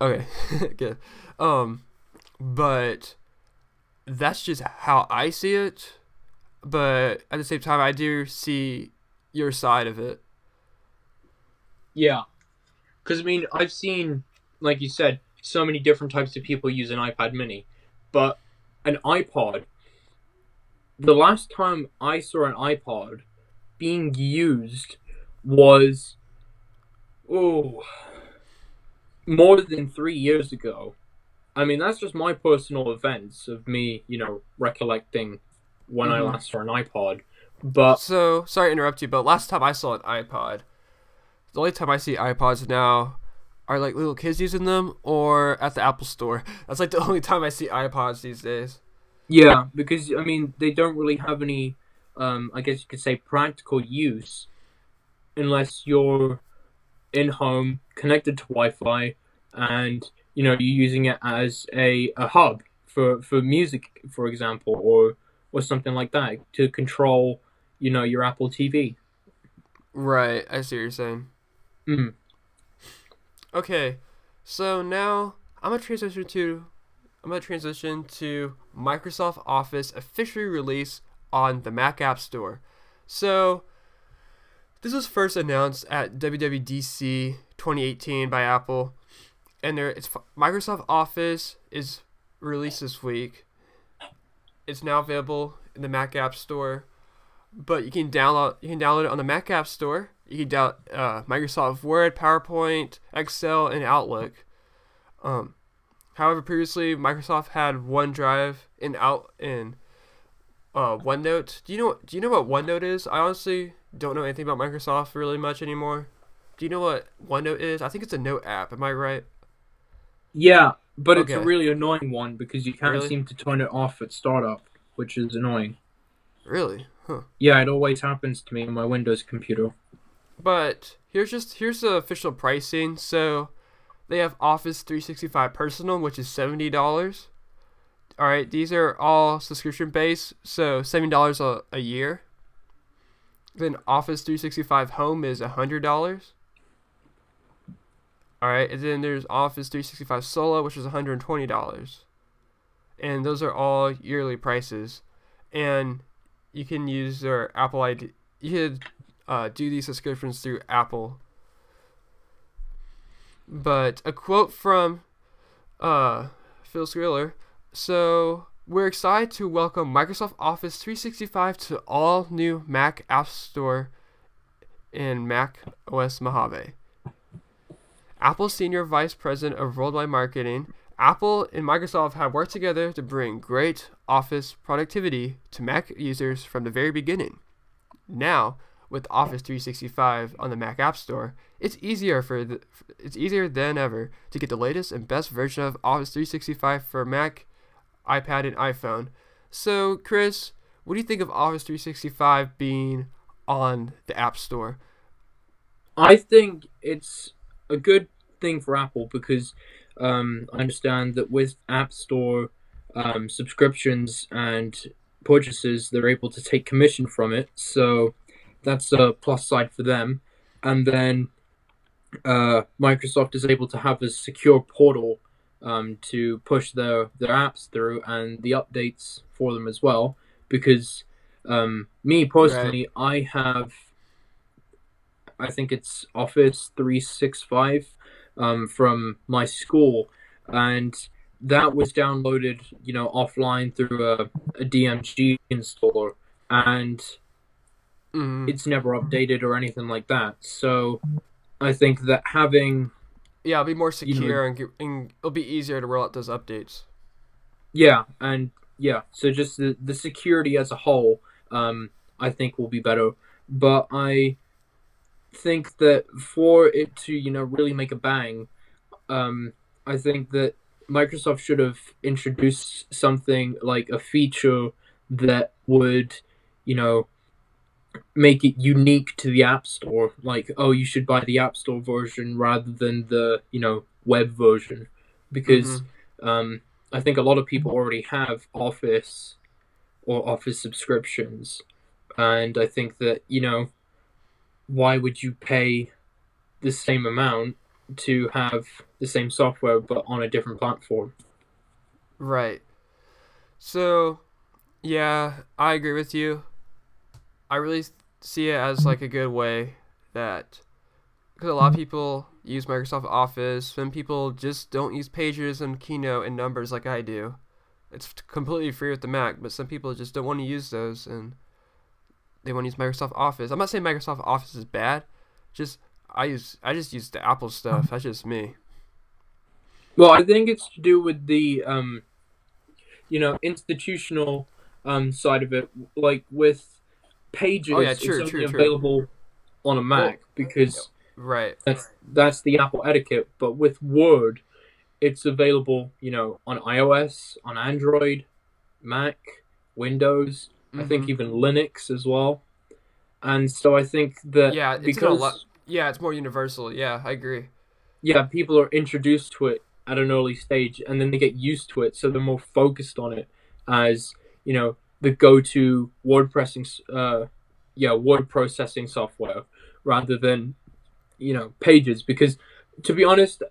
Okay, good. Um, but that's just how I see it. but at the same time, I do see your side of it. Yeah, because I mean, I've seen, like you said, so many different types of people use an iPad Mini, but an iPod. The last time I saw an iPod being used was oh more than three years ago. I mean, that's just my personal events of me, you know, recollecting when I Mhm. last saw an iPod. But So sorry to interrupt you, but last time I saw an iPod, the only time I see iPods now are like little kids using them or at the Apple Store. That's like the only time I see iPods these days. Yeah, because I mean they don't really have any, um, I guess you could say practical use, unless you're in home connected to Wi-Fi, and you know you're using it as a, a hub for for music, for example, or or something like that to control, you know, your Apple TV. Right, I see what you're saying. Mm. Okay, so now I'm gonna transition to I'm gonna transition to Microsoft Office officially release on the Mac App Store. So this was first announced at WWDC 2018 by Apple, and there it's Microsoft Office is released this week. It's now available in the Mac App Store, but you can download you can download it on the Mac App Store. You can download uh, Microsoft Word, PowerPoint, Excel, and Outlook. Um, however, previously Microsoft had OneDrive and out in uh, OneNote. Do you know Do you know what OneNote is? I honestly don't know anything about Microsoft really much anymore. Do you know what OneNote is? I think it's a note app. Am I right? Yeah, but it's a really annoying one because you can't Really? seem to turn it off at startup, which is annoying. Really? Huh. Yeah, it always happens to me on my Windows computer. But here's just here's the official pricing. So they have Office 365 Personal, which is seventy dollars. All right, these are all subscription based, so seventy dollars a a year. Then Office 365 Home is hundred dollars. All right, and then there's Office 365 Solo, which is hundred and those are all yearly prices, and you can use their Apple ID. You could uh, do these subscriptions through Apple. But a quote from uh, Phil Schiller. So we're excited to welcome Microsoft Office 365 to all new Mac App Store and Mac OS Mojave. Apple's senior vice president of worldwide marketing, Apple and Microsoft have worked together to bring great Office productivity to Mac users from the very beginning. Now, with Office 365 on the Mac App Store, it's easier for the, it's easier than ever to get the latest and best version of Office 365 for Mac, iPad, and iPhone. So, Chris, what do you think of Office 365 being on the App Store? I think it's a good thing for Apple because um, I understand that with App Store um, subscriptions and purchases, they're able to take commission from it. So that's a plus side for them. And then uh, Microsoft is able to have a secure portal um, to push their, their apps through and the updates for them as well. Because um, me personally, I have I think it's Office 365 um, from my school, and that was downloaded, you know, offline through a, a DMG installer, and Mm, it's never updated or anything like that. So I think that having, yeah, it'll be more you know- secure and, and it'll be easier to roll out those updates. yeah, and yeah, so just the, the security as a whole, um, I think will be better. But I think that for it to, you know, really make a bang, um, I think that Microsoft should have introduced something like a feature that would, you know, make it unique to the App Store. Like, oh, you should buy the App Store version rather than the, you know, web version. Because um, I think a lot of people already have Office or Office subscriptions. And I think that, you know, why would you pay the same amount to have the same software but on a different platform? Right. So, yeah, I agree with you. I really see it as like a good way that because a lot of people use Microsoft Office, some people just don't use Pages and Keynote and Numbers like I do. It's completely free with the Mac, but some people just don't want to use those and they want to use Microsoft Office. I'm not saying Microsoft Office is bad, just I use I just use the Apple stuff. That's just me. Well, I think it's to do with the um, you know, institutional um side of it. Like with Pages, Oh, yeah, true, it's only true, true. available on a Mac because Right. that's that's the Apple etiquette. But with Word, it's available, you know, on iOS, on Android, Mac, Windows. I think Mhm. even Linux as well. And so I think that Yeah, it's because yeah, it's more universal. Yeah, I agree. yeah, people are introduced to it at an early stage and then they get used to it, so they're more focused on it as, you know, the go-to word pressing uh yeah, word processing software rather than, you know, pages because to be honest,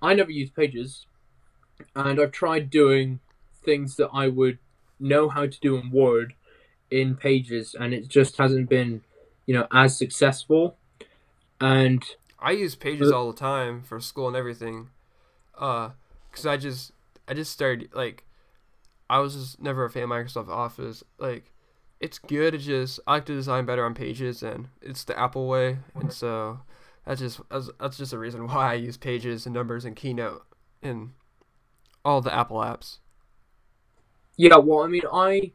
I never use pages and I've tried doing things that I would know how to do in Word in pages and it just hasn't been, you know, as successful. And I use Pages all the time for school and everything. Uh, cause I just I just started like I was just never a fan of Microsoft Office. Like, it's good. It's just I like to design better on Pages, and it's the Apple way, and so that's just that's, that's just a reason why I use Pages and Numbers and Keynote and all the Apple apps. Yeah, well, I mean, I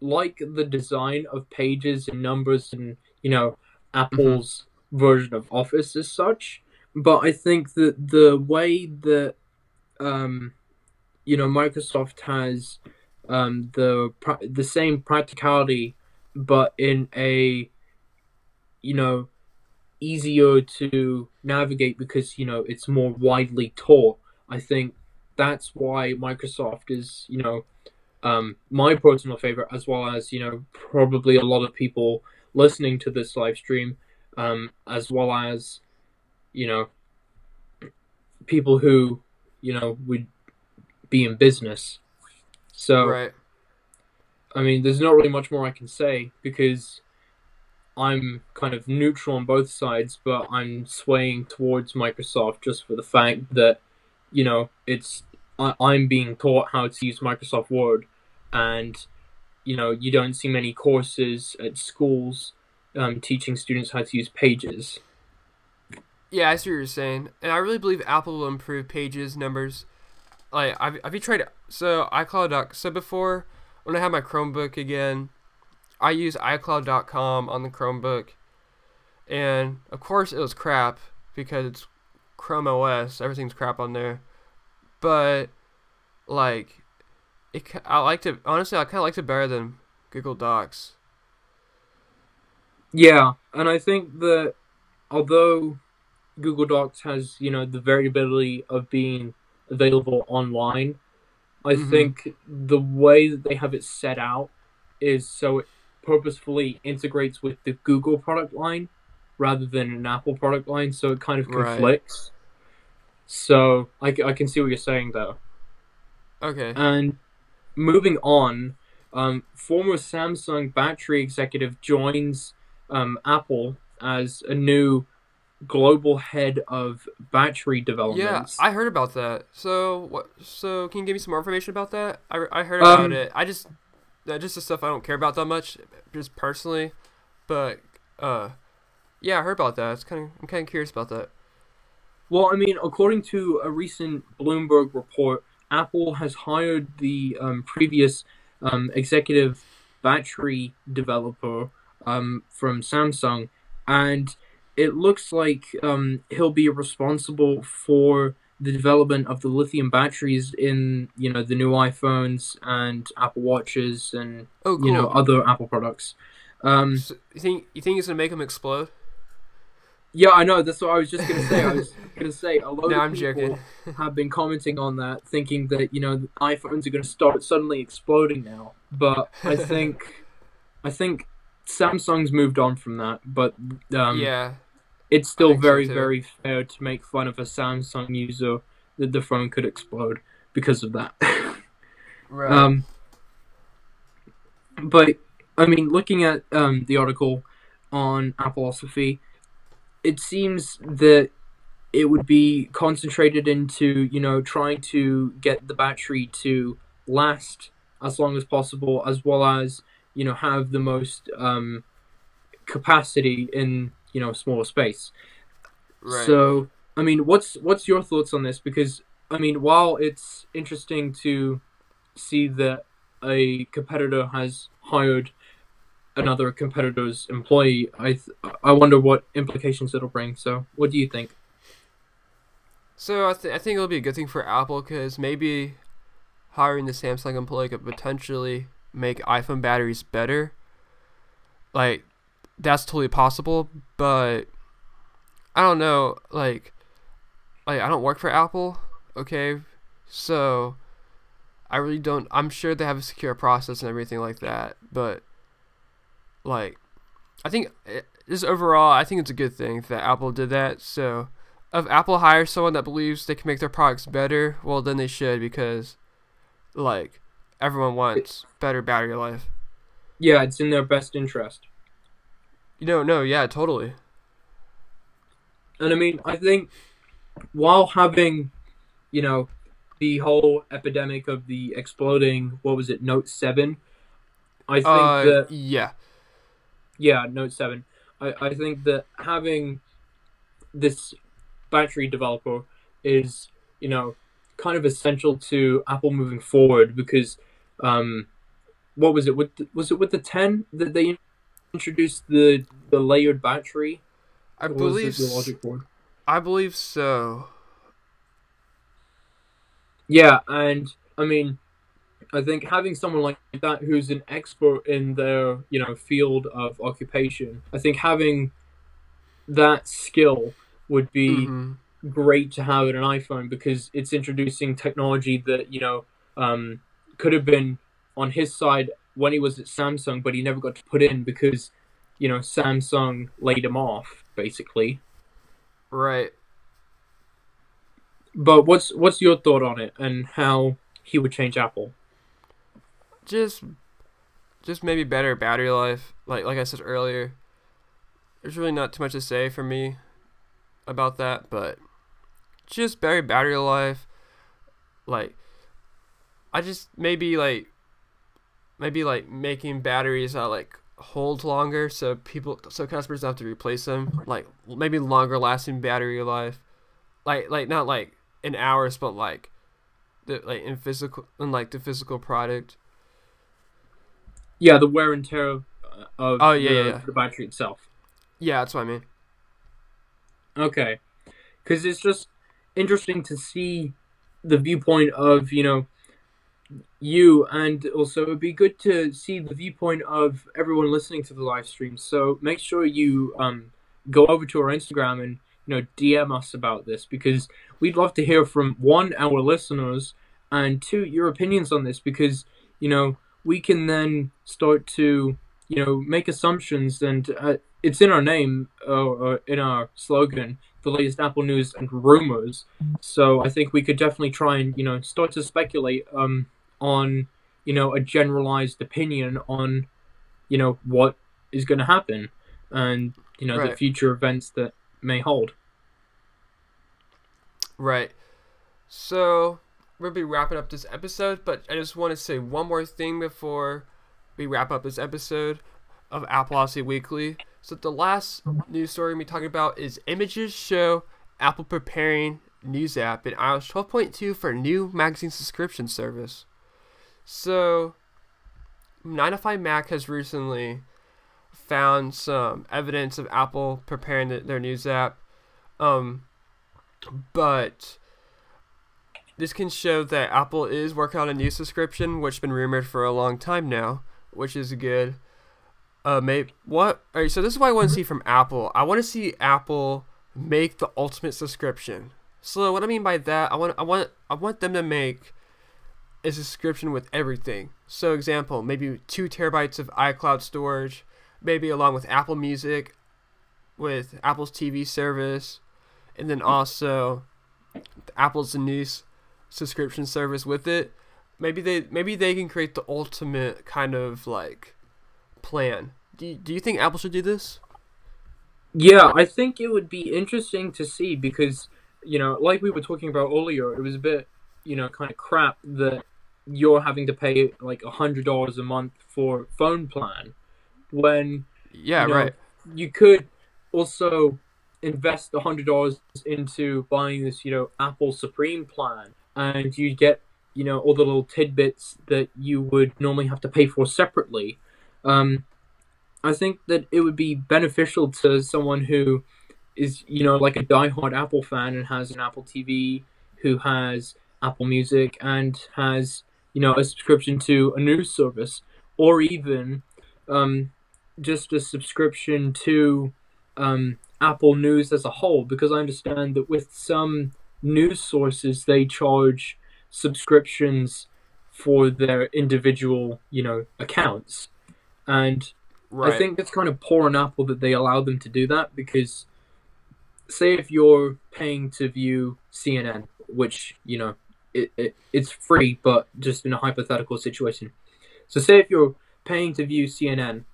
like the design of pages and numbers and, you know, Apple's version of Office as such. But I think that the way that, um, you know, Microsoft has um, the the same practicality, but in a, you know, easier to navigate because you know it's more widely taught. I think that's why Microsoft is, you know, um, my personal favorite, as well as you know probably a lot of people listening to this live stream, um, as well as you know people who you know would be in business. So Right. I mean, there's not really much more I can say because I'm kind of neutral on both sides, but I'm swaying towards Microsoft just for the fact that, you know, it's I, I'm being taught how to use Microsoft Word, and you know, you don't see many courses at schools um, teaching students how to use Pages. Yeah, I see what you're saying, and I really believe Apple will improve Pages numbers. Like, have, have you tried? So iCloud. So before, when I had my Chromebook again, I use iCloud.com on the Chromebook, and of course it was crap because it's Chrome OS. Everything's crap on there, but like, it. I liked it honestly. I kind of liked it better than Google Docs. Yeah, and I think that although Google Docs has, you know, the variability of being available online, I Mhm. think the way that they have it set out is so it purposefully integrates with the Google product line rather than an Apple product line, so it kind of Right. So I can see what you're saying though. Okay. And moving on, um, former Samsung battery executive joins um, Apple as a new global head of battery development. Yeah. I heard about that. So what? So can you give me some more information about that? I, I heard Um, about it. I just uh, just the stuff I don't care about that much, just personally. But uh, yeah, I heard about that. It's kind of I'm kind of curious about that. Well, I mean, according to a recent Bloomberg report, Apple has hired the um, previous um, executive battery developer um, from Samsung, and it looks like um, he'll be responsible for the development of the lithium batteries in you know the new iPhones and Apple Watches and Oh, cool. you know other Apple products. Um, So, you think you think it's gonna make them explode? Yeah, I know. That's what I was just gonna say. I was gonna say a lot No, of I'm people joking. have been commenting on that, thinking that you know iPhones are going to start suddenly exploding now. But I think, I think Samsung's moved on from that. But um, yeah. it's still think so very, very fair to make fun of a Samsung user that the phone could explode because of that. Right. um, but I mean, looking at um, the article on Appleosophy, it seems that it would be concentrated into you know trying to get the battery to last as long as possible, as well as you know have the most um, capacity in you know smaller space. Right. So, I mean, what's what's your thoughts on this? Because I mean, while it's interesting to see that a competitor has hired another competitor's employee, I th- I wonder what implications it'll bring. So, what do you think? So I, th- I think it'll be a good thing for Apple because maybe hiring the Samsung employee could potentially make iPhone batteries better. Like that's totally possible, but I don't know. Like, like I don't work for Apple. Okay, so I really don't. I'm sure they have a secure process and everything like that, but like, I think it, just overall, I think it's a good thing that Apple did that. So if Apple hires someone that believes they can make their products better, well then they should because like everyone wants better battery life. Yeah, it's in their best interest. You know, no, yeah, totally. And I mean, I think while having, you know, the whole epidemic of the exploding, what was it, Note 7, I think Uh, that, yeah, yeah, Note 7, I, I think that having this battery developer is, you know, kind of essential to Apple moving forward because, um, what was it with the, was it with the 10 that they introduced the the layered battery? I believe, the logic board I believe so. Yeah, and I mean, I think having someone like that who's an expert in their you know field of occupation, I think having that skill would be Mhm. great to have in an iPhone because it's introducing technology that you know um, could have been on his side when he was at Samsung, but he never got to put in because you know Samsung laid him off basically. Right. But what's what's your thought on it and how he would change Apple? Just, just maybe better battery life. Like like I said earlier, there's really not too much to say for me about that, but just better battery life. Like, I just maybe like, maybe like making batteries that like hold longer, so people, so customers don't have to replace them. Like maybe longer lasting battery life. Like like not like in hours, but like the like in physical in like the physical product. Yeah, the wear and tear of, of Oh, yeah, the, yeah, yeah. the battery itself. Yeah, that's what I mean. Okay, because it's just interesting to see the viewpoint of you know you, and also it'd be good to see the viewpoint of everyone listening to the live stream. So make sure you um go over to our Instagram and you know DM us about this because we'd love to hear from one our listeners and two your opinions on this because you know we can then start to you know make assumptions and uh, it's in our name uh, or in our slogan the latest apple news and rumors. So i think we could definitely try and you know start to speculate um on you know a generalized opinion on you know what is going to happen and you know the future events that may hold. Right. So we'll be wrapping up this episode, but I just want to say one more thing before we wrap up this episode of Appleosophy Weekly. So the last news story we're talking about is images show Apple preparing news app in iOS 12.2 for new magazine subscription service. So 9to5Mac has recently found some evidence of Apple preparing the, their news app. Um, but this can show that Apple is working on a new subscription, which has been rumored for a long time now, which is good. Uh, maybe what? All right, so this is what I want to see from Apple. I want to see Apple make the ultimate subscription. So what I mean by that, I want, I want, I want them to make a subscription with everything. So example, maybe two terabytes of iCloud storage, maybe along with Apple Music, with Apple's TV service, and then also Apple's new s- subscription service with it. Maybe they maybe they can create the ultimate kind of like plan. Do you, do you think Apple should do this? Yeah, I think it would be interesting to see because, you know, like we were talking about earlier, it was a bit, you know, kind of crap that you're having to pay like a hundred dollars a month for phone plan when Yeah, you know, right. you could also invest a hundred dollars into buying this, you know, Apple Supreme plan, and you get, you know, all the little tidbits that you would normally have to pay for separately. Um, I think that it would be beneficial to someone who is, you know, like a diehard Apple fan and has an Apple TV, who has Apple Music and has, you know, a subscription to a news service, or even um, just a subscription to um, Apple News as a whole, because I understand that with some news sources they charge subscriptions for their individual, you know, accounts, and Right. I think it's kind of poor on Apple that they allow them to do that because, say, if you're paying to view CNN, which you know it, it it's free, but just in a hypothetical situation. So, say if you're paying to view CNN,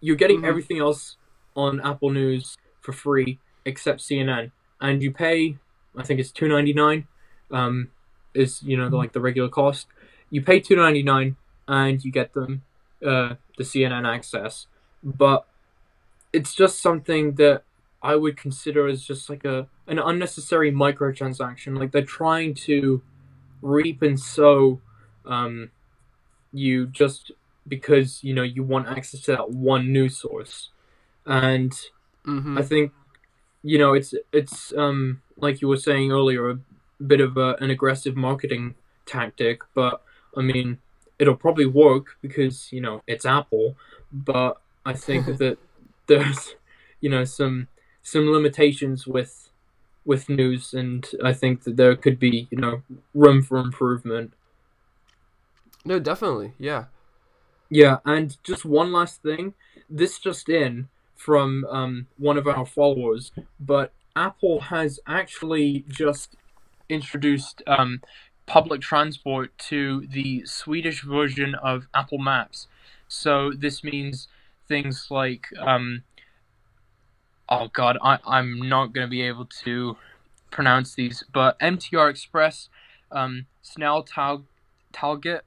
you're getting Mhm. everything else on Apple News for free except CNN, and you pay, I think it's two ninety nine, um, is you know the, like the regular cost. You pay two ninety nine, and you get them uh, the CNN access, but it's just something that I would consider as just like a an unnecessary microtransaction. Like they're trying to reap and sow um, you just because you know you want access to that one news source, and hmm I think you know it's it's um like you were saying earlier a bit of a, an aggressive marketing tactic, but I mean it'll probably work because you know it's Apple, but I think that there's you know some some limitations with with news, and I think that there could be you know room for improvement. No, definitely. Yeah. Yeah, and just one last thing. This just in from um, one of our followers, but Apple has actually just introduced um, public transport to the Swedish version of Apple Maps. So this means things like, um, oh god, I, I'm not going to be able to pronounce these, but MTR Express, um, Snell Tal- Talget,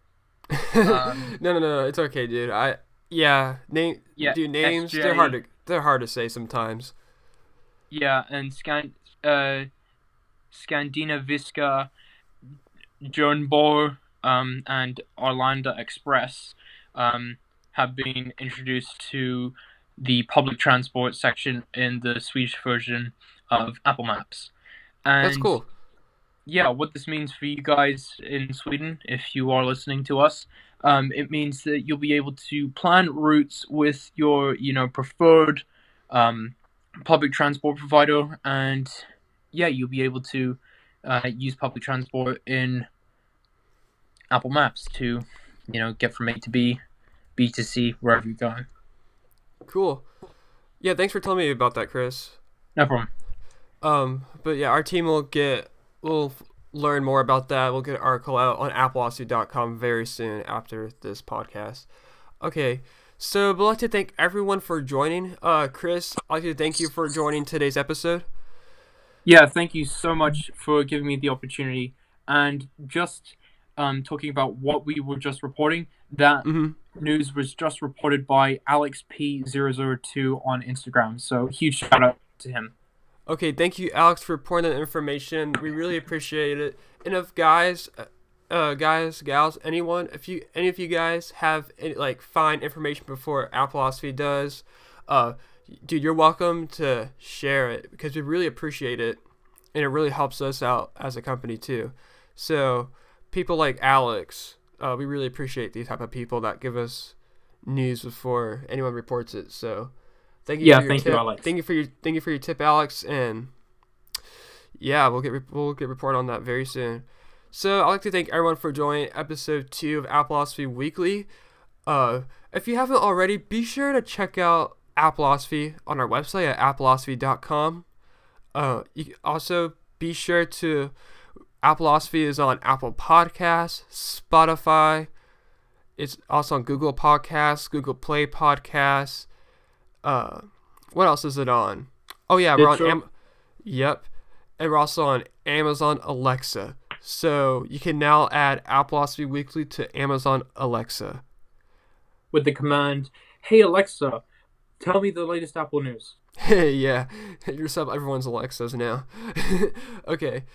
Um, no, no, no, It's okay, dude. I yeah. Name. Yeah, Dude, names. SJ. They're hard to. They're hard to say sometimes. Yeah, and Scan uh Scandinaviska, Jernborg, um, and Arlanda Express um, have been introduced to the public transport section in the Swedish version of Apple Maps. And That's cool. yeah, what this means for you guys in Sweden, if you are listening to us, um, it means that you'll be able to plan routes with your, you know, preferred um, public transport provider, and yeah, you'll be able to uh, use public transport in Apple Maps to, you know, get from A to B, B to C, wherever you're going. Cool. Yeah. Thanks for telling me about that, Chris. No problem. Um, but yeah, our team will get we'll f- learn more about that. We'll get an article out on appleosophy.com very soon after this podcast. Okay, so I'd like to thank everyone for joining. Uh, Chris, I'd like to thank you for joining today's episode. Yeah, thank you so much for giving me the opportunity. And just um, talking about what we were just reporting, that Mm-hmm. news was just reported by AlexP002 on Instagram. So huge shout out to him. Okay, thank you, Alex, for pouring that information. We really appreciate it. And if guys, uh, uh, guys, gals, anyone, if you, any of you guys have any, like find information before Appleosophy does, uh, dude, you're welcome to share it because we really appreciate it, and it really helps us out as a company too. So, people like Alex, uh, we really appreciate these type of people that give us news before anyone reports it. So, thank you. Yeah, for your thank you, tip. Alex. Thank you for your thank you for your tip, Alex, and yeah, we'll get we'll get report on that very soon. So I'd like to thank everyone for joining episode two of Appleosophy Weekly. Uh, if you haven't already, be sure to check out Appleosophy on our website at appleosophy.com. Uh, you also be sure to Appleosophy is on Apple Podcasts, Spotify, It's also on Google Podcasts, Google Play Podcasts. Uh, what else is it on? Oh yeah, we're on. Am- yep, and we're also on Amazon Alexa. So you can now add Appleosophy Weekly to Amazon Alexa. with the command, "Hey Alexa, tell me the latest Apple news." Hey, yeah, you're sub everyone's Alexas now. okay.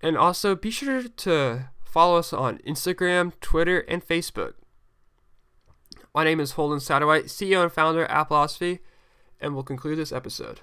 And also be sure to follow us on Instagram, Twitter, and Facebook. My name is Holden Satterwhite, CEO and founder at Appleosophy, and we'll conclude this episode.